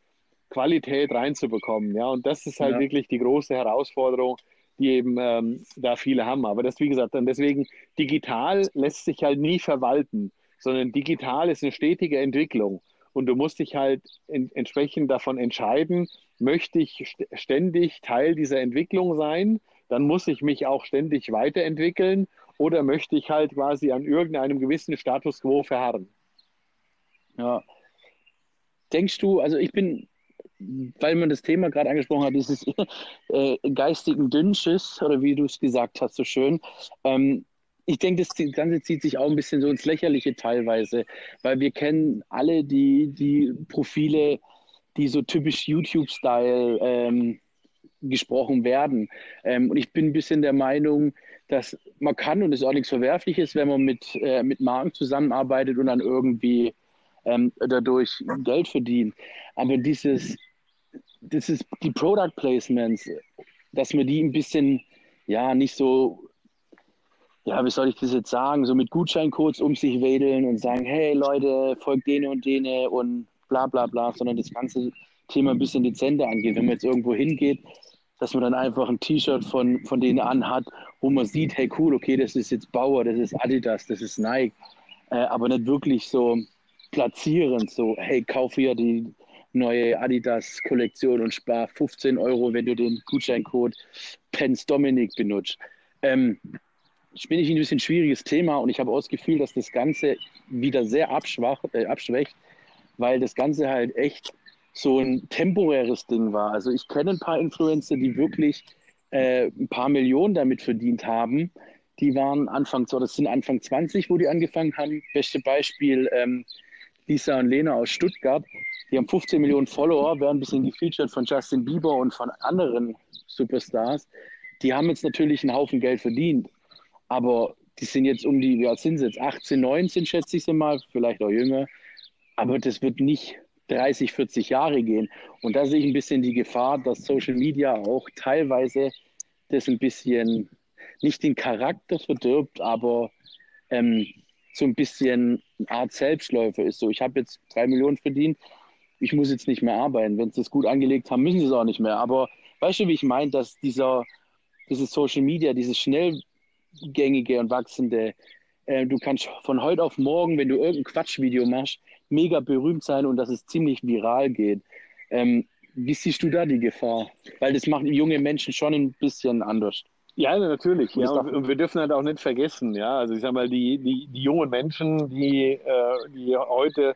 Qualität reinzubekommen. Ja, und das ist halt ja. wirklich die große Herausforderung, die eben ähm, da viele haben. Aber das, wie gesagt, dann deswegen digital lässt sich halt nie verwalten, sondern digital ist eine stetige Entwicklung. Und du musst dich halt in, entsprechend davon entscheiden, möchte ich ständig Teil dieser Entwicklung sein, dann muss ich mich auch ständig weiterentwickeln oder möchte ich halt quasi an irgendeinem gewissen Status quo verharren. Ja. Denkst du, also ich bin, weil man das Thema gerade angesprochen hat, dieses äh, geistigen Dünnschiss, oder wie du es gesagt hast, so schön. Ähm, ich denke, das Ganze zieht sich auch ein bisschen so ins Lächerliche teilweise, weil wir kennen alle die, die Profile, die so typisch YouTube-Style ähm, gesprochen werden. Ähm, und ich bin ein bisschen der Meinung, dass man kann, und ist auch nichts Verwerfliches, wenn man mit, äh, mit Marken zusammenarbeitet und dann irgendwie ähm, dadurch Geld verdient. Aber dieses, ist die Product Placements, dass man die ein bisschen, ja, nicht so ja, wie soll ich das jetzt sagen, so mit Gutscheincodes um sich wedeln und sagen, hey Leute, folgt denen und denen und bla bla bla, sondern das ganze Thema ein bisschen dezenter angeht. Wenn man jetzt irgendwo hingeht, dass man dann einfach ein T-Shirt von, von denen anhat, wo man sieht, hey cool, okay, das ist jetzt Bauer, das ist Adidas, das ist Nike, äh, aber nicht wirklich so platzierend, so, hey, kauf hier die neue Adidas-Kollektion und spar 15 Euro, wenn du den Gutscheincode Pence Dominic benutzt. Ähm, finde ich ein bisschen schwieriges Thema und ich habe auch das Gefühl, dass das Ganze wieder sehr abschwach, äh, abschwächt, weil das Ganze halt echt so ein temporäres Ding war. Also ich kenne ein paar Influencer, die wirklich äh, ein paar Millionen damit verdient haben. Die waren Anfang, das sind Anfang 20, wo die angefangen haben. Beste Beispiel ähm, Lisa und Lena aus Stuttgart. Die haben 15 Millionen Follower, werden ein bisschen gefeatured von Justin Bieber und von anderen Superstars. Die haben jetzt natürlich einen Haufen Geld verdient. Aber die sind jetzt um die, ja, sind sie jetzt 18, 19, schätze ich sie mal, vielleicht auch jünger. Aber das wird nicht 30, 40 Jahre gehen. Und da sehe ich ein bisschen die Gefahr, dass Social Media auch teilweise das ein bisschen nicht den Charakter verdirbt, aber ähm, so ein bisschen eine Art Selbstläufer ist. So, ich habe jetzt drei Millionen verdient, ich muss jetzt nicht mehr arbeiten. Wenn sie es gut angelegt haben, müssen sie es auch nicht mehr. Aber weißt du, wie ich meine, dass dieser, dieses Social Media, dieses schnellgängige und wachsende, äh, du kannst von heute auf morgen, wenn du irgendein Quatschvideo machst, mega berühmt sein und dass es ziemlich viral geht. Ähm, wie siehst du da die Gefahr? Weil das macht junge Menschen schon ein bisschen anders. Ja, natürlich. Ja, und, und, wir dürfen halt auch nicht vergessen, ja, also ich sag mal, die, die, die jungen Menschen, die, äh, die heute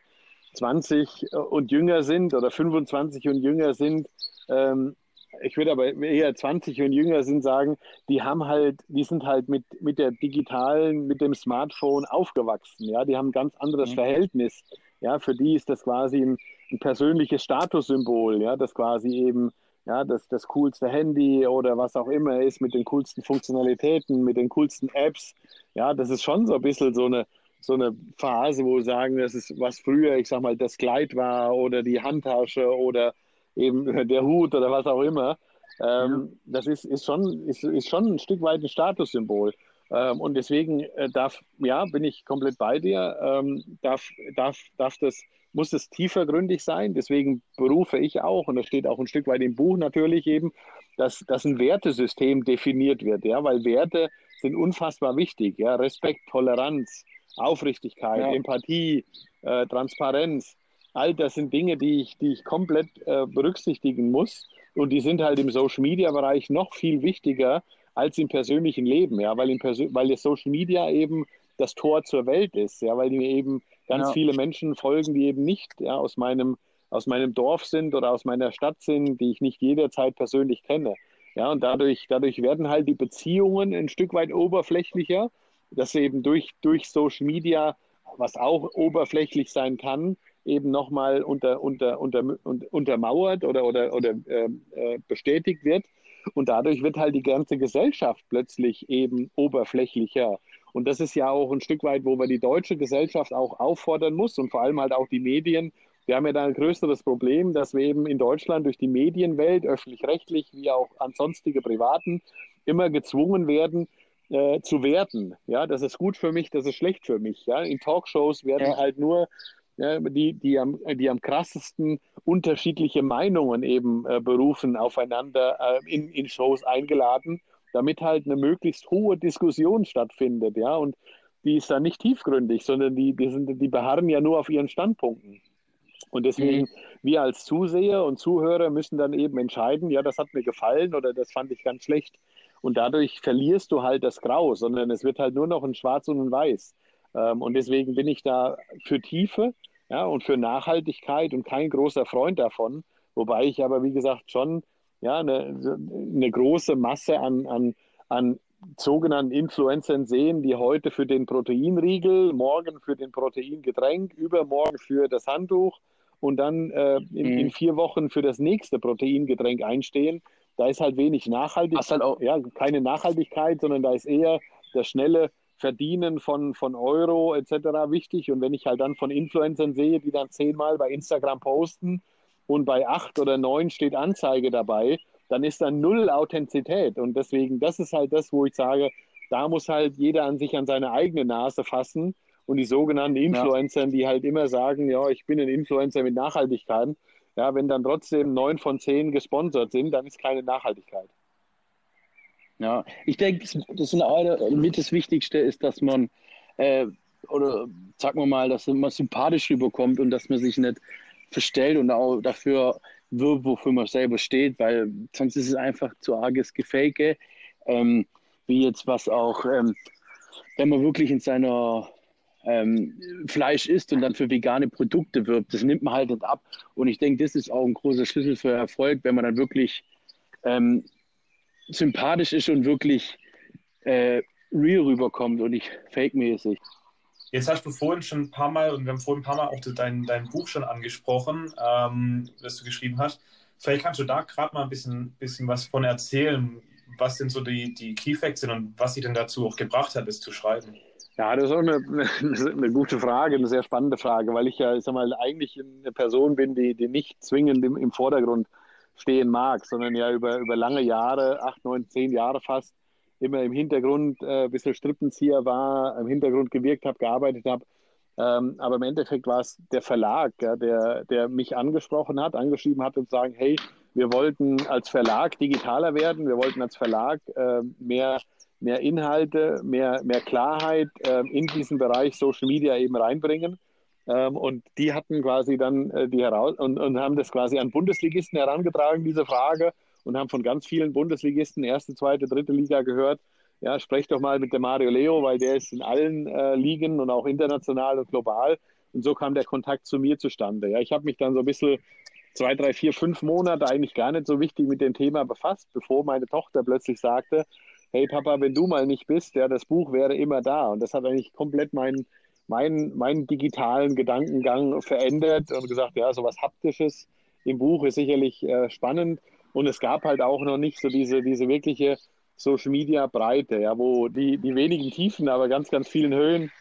20 und jünger sind oder 25 und jünger sind, ähm, ich würde aber eher 20 und jünger sind sagen, die haben halt, die sind halt mit, mit der digitalen, mit dem Smartphone aufgewachsen, ja, die haben ein ganz anderes mhm. Verhältnis. Ja, für die ist das quasi ein, ein persönliches Statussymbol, ja, das quasi eben ja, das, das coolste Handy oder was auch immer ist mit den coolsten Funktionalitäten, mit den coolsten Apps. Ja, das ist schon so ein bisschen so eine, so eine Phase, wo wir sagen, das ist, was früher, ich sag mal, das Kleid war oder die Handtasche oder eben der Hut oder was auch immer. Ähm, ja. Das ist, ist, schon, ist, ist schon ein Stück weit ein Statussymbol. Ähm, und deswegen äh, darf, ja, bin ich komplett bei dir, ähm, darf, darf, darf das muss es tiefergründig sein. Deswegen berufe ich auch, und das steht auch ein Stück weit im Buch natürlich eben, dass, dass ein Wertesystem definiert wird, ja, weil Werte sind unfassbar wichtig, ja, Respekt, Toleranz, Aufrichtigkeit, ja. Empathie, äh, Transparenz, all das sind Dinge, die ich, die ich komplett äh, berücksichtigen muss und die sind halt im Social Media Bereich noch viel wichtiger als im persönlichen Leben, ja, weil, im Persön weil das Social Media eben das Tor zur Welt ist, ja, weil die eben ganz ja. viele Menschen folgen, die eben nicht ja, aus, meinem, aus meinem Dorf sind oder aus meiner Stadt sind, die ich nicht jederzeit persönlich kenne. Ja, und dadurch, dadurch werden halt die Beziehungen ein Stück weit oberflächlicher, dass eben durch, durch Social Media, was auch oberflächlich sein kann, eben nochmal unter, unter, unter, untermauert oder, oder, oder äh, äh, bestätigt wird. Und dadurch wird halt die ganze Gesellschaft plötzlich eben oberflächlicher. Und das ist ja auch ein Stück weit, wo wir die deutsche Gesellschaft auch auffordern muss und vor allem halt auch die Medien. Wir haben ja da ein größeres Problem, dass wir eben in Deutschland durch die Medienwelt, öffentlich-rechtlich wie auch ansonstige Privaten, immer gezwungen werden, äh, zu werten. Ja, das ist gut für mich, das ist schlecht für mich. Ja, in Talkshows werden ja. halt nur ja, die, die, am, die am krassesten unterschiedliche Meinungen eben äh, berufen, aufeinander äh, in, in Shows eingeladen damit halt eine möglichst hohe Diskussion stattfindet, ja, und die ist dann nicht tiefgründig, sondern die, die, sind, die beharren ja nur auf ihren Standpunkten. Und deswegen, mhm. wir als Zuseher und Zuhörer müssen dann eben entscheiden, ja, das hat mir gefallen oder das fand ich ganz schlecht. Und dadurch verlierst du halt das Grau, sondern es wird halt nur noch ein Schwarz und ein Weiß. Ähm, und deswegen bin ich da für Tiefe ja, und für Nachhaltigkeit und kein großer Freund davon. Wobei ich aber, wie gesagt, schon ja, eine, eine große Masse an, an, an sogenannten Influencern sehen, die heute für den Proteinriegel, morgen für den Proteingetränk, übermorgen für das Handtuch und dann äh, in, mhm. in, vier Wochen für das nächste Proteingetränk einstehen. Da ist halt wenig Nachhaltigkeit, halt ja, keine Nachhaltigkeit, sondern da ist eher das schnelle Verdienen von, von Euro etc. wichtig. Und wenn ich halt dann von Influencern sehe, die dann zehnmal bei Instagram posten, und bei acht oder neun steht Anzeige dabei, dann ist da null Authentizität. Und deswegen, das ist halt das, wo ich sage, da muss halt jeder an sich an seine eigene Nase fassen. Und die sogenannten Influencer, ja. die halt immer sagen, ja, ich bin ein Influencer mit Nachhaltigkeit, ja, wenn dann trotzdem neun von zehn gesponsert sind, dann ist keine Nachhaltigkeit. Ja, ich denke, das mit das Wichtigste ist, dass man äh, oder sagen wir mal, dass man sympathisch rüberkommt und dass man sich nicht verstellt und auch dafür wirbt, wofür man selber steht, weil sonst ist es einfach zu arges Gefake. Ähm, wie jetzt was auch, ähm, wenn man wirklich in seiner ähm, Fleisch isst und dann für vegane Produkte wirbt, das nimmt man halt nicht ab. Und ich denke, das ist auch ein großer Schlüssel für Erfolg, wenn man dann wirklich ähm, sympathisch ist und wirklich äh, real rüberkommt und nicht fake-mäßig. Jetzt hast du vorhin schon ein paar Mal, und wir haben vorhin ein paar Mal auch dein, dein Buch schon angesprochen, ähm, das du geschrieben hast. Vielleicht kannst du da gerade mal ein bisschen, bisschen was von erzählen, was denn so die, die Key Facts sind und was sie denn dazu auch gebracht hat, es zu schreiben. Ja, das ist auch eine, eine, eine, gute Frage, eine sehr spannende Frage, weil ich ja, ich sag mal, eigentlich eine Person bin, die, die nicht zwingend im, im Vordergrund stehen mag, sondern ja über, über lange Jahre, acht, neun, zehn Jahre fast, immer im Hintergrund äh, ein bisschen Strippenzieher war, im Hintergrund gewirkt habe, gearbeitet habe. Ähm, aber im Endeffekt war es der Verlag, ja, der, der mich angesprochen hat, angeschrieben hat und sagen, hey, wir wollten als Verlag digitaler werden, wir wollten als Verlag äh, mehr, mehr Inhalte, mehr, mehr Klarheit äh, in diesen Bereich Social Media eben reinbringen. Ähm, und die hatten quasi dann äh, die heraus und, und haben das quasi an Bundesligisten herangetragen, diese Frage, und haben von ganz vielen Bundesligisten, erste, zweite, dritte Liga gehört, ja, sprecht doch mal mit dem Mario Leo, weil der ist in allen äh, Ligen und auch international und global. Und so kam der Kontakt zu mir zustande. Ja, ich habe mich dann so ein bisschen zwei, drei, vier, fünf Monate eigentlich gar nicht so wichtig mit dem Thema befasst, bevor meine Tochter plötzlich sagte, hey Papa, wenn du mal nicht bist, ja, das Buch wäre immer da. Und das hat eigentlich komplett meinen, meinen, meinen digitalen Gedankengang verändert und gesagt, ja, so was Haptisches im Buch ist sicherlich äh, spannend. Und es gab halt auch noch nicht so diese, diese wirkliche Social Media Breite, ja, wo die, die wenigen Tiefen, aber ganz, ganz vielen Höhen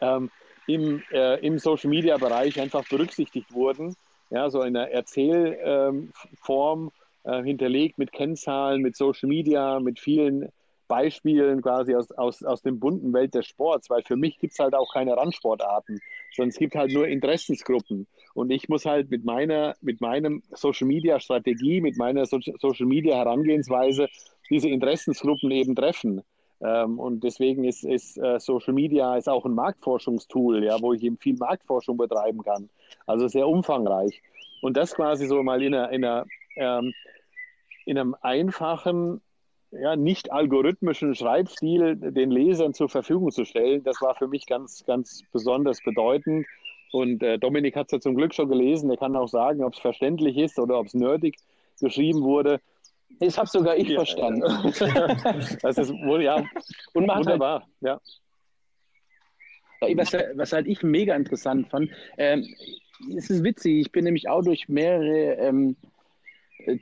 ähm, im, äh, im Social Media Bereich einfach berücksichtigt wurden. Ja, so in einer Erzählform ähm, äh, hinterlegt mit Kennzahlen, mit Social Media, mit vielen Beispielen quasi aus, aus, aus dem bunten Welt des Sports, weil für mich gibt es halt auch keine Randsportarten, sondern es gibt halt nur Interessensgruppen. Und ich muss halt mit meiner, mit meinem Social Media Strategie, mit meiner so Social Media Herangehensweise diese Interessensgruppen eben treffen. Ähm, und deswegen ist, ist uh, Social Media ist auch ein Marktforschungstool, ja, wo ich eben viel Marktforschung betreiben kann. Also sehr umfangreich. Und das quasi so mal in, einer, in, einer, ähm, in einem einfachen ja, nicht algorithmischen Schreibstil den Lesern zur Verfügung zu stellen, das war für mich ganz, ganz besonders bedeutend. Und äh, Dominik hat es ja zum Glück schon gelesen. Er kann auch sagen, ob es verständlich ist oder ob es nerdig geschrieben wurde. Das habe sogar ich ja, verstanden. das ist wohl, ja, Und wunderbar. Halt, ja. Was, was, halt ich mega interessant fand, ähm, es ist witzig, ich bin nämlich auch durch mehrere ähm,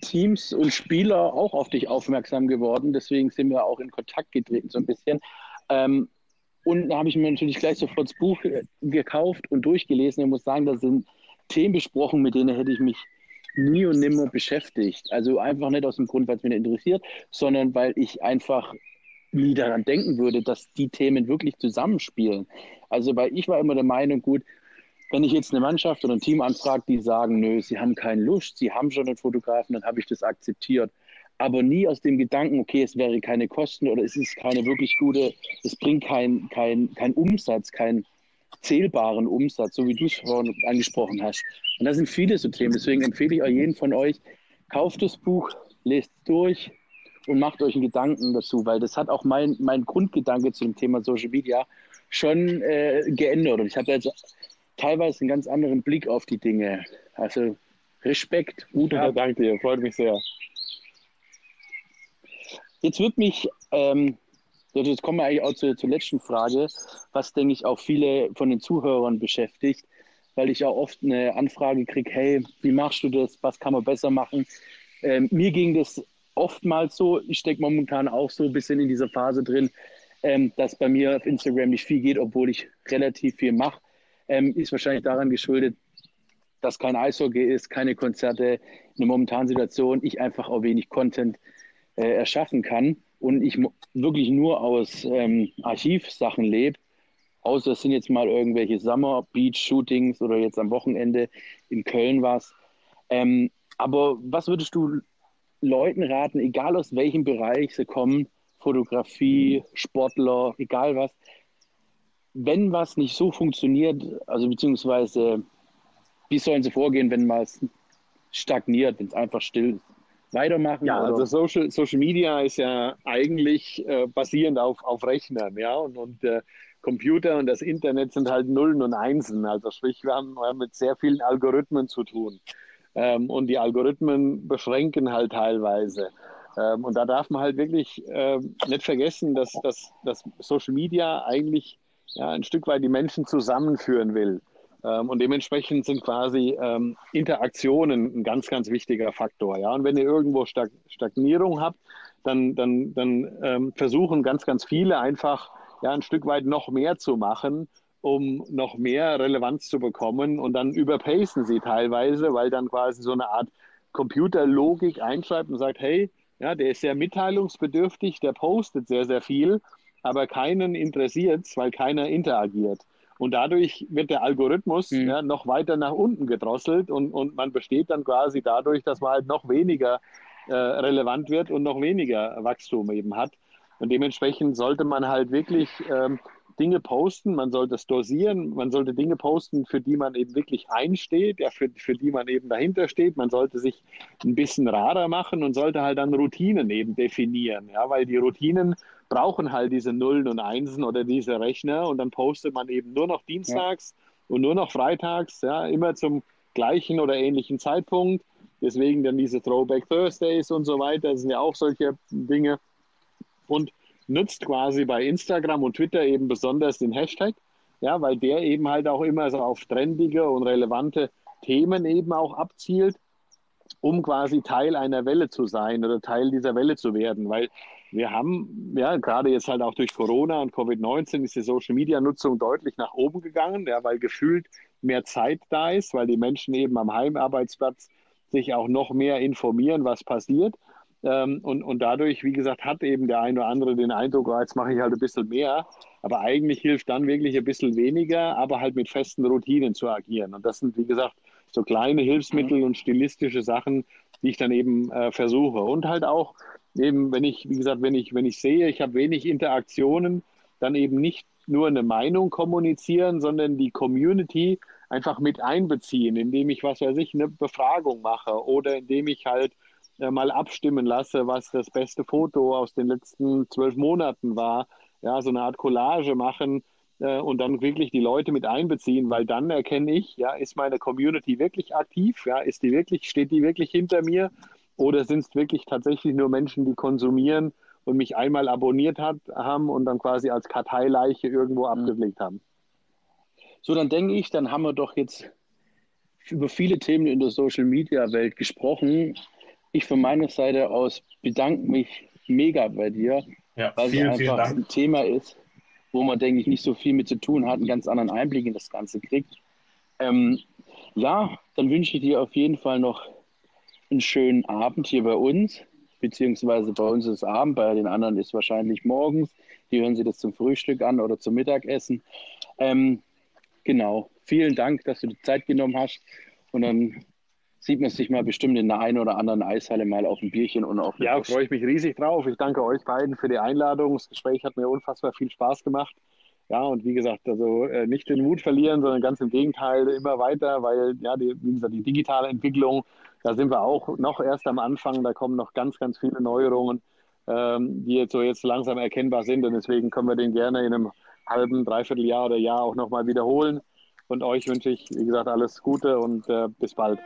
Teams und Spieler auch auf dich aufmerksam geworden. Deswegen sind wir auch in Kontakt getreten so ein bisschen. Ähm, und da habe ich mir natürlich gleich sofort das Buch äh, gekauft und durchgelesen. Ich muss sagen, da sind Themen besprochen, mit denen hätte ich mich nie und nimmer beschäftigt. Also einfach nicht aus dem Grund, weil es mich interessiert, sondern weil ich einfach nie daran denken würde, dass die Themen wirklich zusammenspielen. Also weil ich war immer der Meinung, gut, wenn ich jetzt eine Mannschaft oder ein Team anfrage, die sagen, nö, sie haben keine Lust, sie haben schon einen Fotografen, dann habe ich das akzeptiert. Aber nie aus dem Gedanken, okay, es wäre keine Kosten oder es ist keine wirklich gute, es bringt keinen kein, kein Umsatz, keinen zählbaren Umsatz, so wie du es vorhin angesprochen hast. Und das sind viele so Themen. Deswegen empfehle ich auch jeden von euch, kauft das Buch, lest durch und macht euch einen Gedanken dazu, weil das hat auch mein, mein Grundgedanke zu dem Thema Social Media schon äh, geändert. Und ich habe jetzt teilweise einen ganz anderen Blick auf die Dinge. Also Respekt, Hut Ja, danke dir, freut mich sehr. Jetzt wird mich, ähm, jetzt kommen wir eigentlich auch zur, zur letzten Frage, was denke ich auch viele von den Zuhörern beschäftigt, weil ich auch oft eine Anfrage kriege, hey, wie machst du das, was kann man besser machen? Ähm, mir ging das oftmals so, ich stecke momentan auch so ein bisschen in dieser Phase drin, ähm, dass bei mir auf Instagram nicht viel geht, obwohl ich relativ viel mache ähm, ist wahrscheinlich daran geschuldet, dass kein Eishockey ist, keine Konzerte, in der momentanen Situation ich einfach auch wenig Content äh, erschaffen kann und ich wirklich nur aus ähm, Archivsachen lebe, außer es sind jetzt mal irgendwelche Summer Beach Shootings oder jetzt am Wochenende in Köln was. Ähm, aber was würdest du Leuten raten, egal aus welchem Bereich sie kommen, Fotografie, Sportler, egal was, wenn was nicht so funktioniert, also beziehungsweise wie sollen sie vorgehen, wenn was stagniert, wenn es einfach still ist? Weitermachen? Ja, oder? also Social, Social Media ist ja eigentlich äh, basierend auf, auf Rechnern, ja, und, und äh, Computer und das Internet sind halt Nullen und Einsen. Also sprich, wir haben, wir haben mit sehr vielen Algorithmen zu tun. Ähm, und die Algorithmen beschränken halt teilweise. Ähm, und da darf man halt wirklich äh, nicht vergessen, dass, dass, dass Social Media eigentlich ja, ein Stück weit die Menschen zusammenführen will. Ähm, und dementsprechend sind quasi ähm, Interaktionen ein ganz, ganz wichtiger Faktor. Ja? Und wenn ihr irgendwo Stag Stagnierung habt, dann, dann, dann ähm, versuchen ganz, ganz viele einfach ja, ein Stück weit noch mehr zu machen, um noch mehr Relevanz zu bekommen. Und dann überpacen sie teilweise, weil dann quasi so eine Art Computerlogik einschreibt und sagt, hey, Ja, der ist sehr mitteilungsbedürftig, der postet sehr, sehr viel, aber keinen interessiert es, weil keiner interagiert. Und dadurch wird der Algorithmus mhm. ja, noch weiter nach unten gedrosselt und, und man besteht dann quasi dadurch, dass man halt noch weniger äh, relevant wird und noch weniger Wachstum eben hat. Und dementsprechend sollte man halt wirklich ähm, Dinge posten, man sollte es dosieren, man sollte Dinge posten, für die man eben wirklich einsteht, ja, für, für die man eben dahinter steht. Man sollte sich ein bisschen rarer machen und sollte halt dann Routinen eben definieren, ja, weil die Routinen brauchen halt diese Nullen und Einsen oder diese Rechner und dann postet man eben nur noch dienstags ja. und nur noch freitags, ja, immer zum gleichen oder ähnlichen Zeitpunkt. Deswegen dann diese Throwback Thursdays und so weiter, das sind ja auch solche Dinge. Und nutzt quasi bei Instagram und Twitter eben besonders den Hashtag, ja, weil der eben halt auch immer so auf trendige und relevante Themen eben auch abzielt, um quasi Teil einer Welle zu sein oder Teil dieser Welle zu werden, weil wir haben, ja, gerade jetzt halt auch durch Corona und Covid-19 ist die Social-Media-Nutzung deutlich nach oben gegangen, ja, weil gefühlt mehr Zeit da ist, weil die Menschen eben am Heimarbeitsplatz sich auch noch mehr informieren, was passiert. Ähm, und, und dadurch, wie gesagt, hat eben der eine oder andere den Eindruck, oh, jetzt mache ich halt ein bisschen mehr. Aber eigentlich hilft dann wirklich ein bisschen weniger, aber halt mit festen Routinen zu agieren. Und das sind, wie gesagt, so kleine Hilfsmittel und stilistische Sachen, die ich dann eben äh, versuche. Und halt auch eben, wenn ich, wie gesagt, wenn ich, wenn ich sehe, ich habe wenig Interaktionen, dann eben nicht nur eine Meinung kommunizieren, sondern die Community einfach mit einbeziehen, indem ich, was weiß ich, eine Befragung mache oder indem ich halt äh, mal abstimmen lasse, was das beste Foto aus den letzten zwölf Monaten war. Ja, so eine Art Collage machen äh, und dann wirklich die Leute mit einbeziehen, weil dann erkenne ich, ja, ist meine Community wirklich aktiv? Ja, ist die wirklich, steht die wirklich hinter mir? Oder sind es wirklich tatsächlich nur Menschen, die konsumieren und mich einmal abonniert hat, haben und dann quasi als Karteileiche irgendwo mhm. abgelegt haben? So, dann denke ich, dann haben wir doch jetzt über viele Themen in der Social Media Welt gesprochen ich von meiner Seite aus bedanke mich mega bei dir, ja, weil vielen, es einfach ein Thema ist, wo man, denke ich, nicht so viel mit zu tun hat, einen ganz anderen Einblick in das Ganze kriegt. Ähm, ja, dann wünsche ich dir auf jeden Fall noch einen schönen Abend hier bei uns, beziehungsweise bei uns ist Abend, bei den anderen ist wahrscheinlich morgens. Die hören sie das zum Frühstück an oder zum Mittagessen. Ähm, genau, vielen Dank, dass du die Zeit genommen hast. Und dann sieht man sich mal bestimmt in der einen oder anderen Eishalle mal auf ein Bierchen und auf Ja, freue ich mich riesig drauf. Ich danke euch beiden für die Einladung. Das Gespräch hat mir unfassbar viel Spaß gemacht. Ja, und wie gesagt, also äh, nicht den Mut verlieren, sondern ganz im Gegenteil immer weiter, weil ja, die, wie gesagt, die digitale Entwicklung, da sind wir auch noch erst am Anfang. Da kommen noch ganz, ganz viele Neuerungen, ähm, die jetzt so jetzt langsam erkennbar sind. Und deswegen können wir den gerne in einem halben, dreiviertel Jahr oder Jahr auch nochmal wiederholen. Und euch wünsche ich, wie gesagt, alles Gute und äh, bis bald.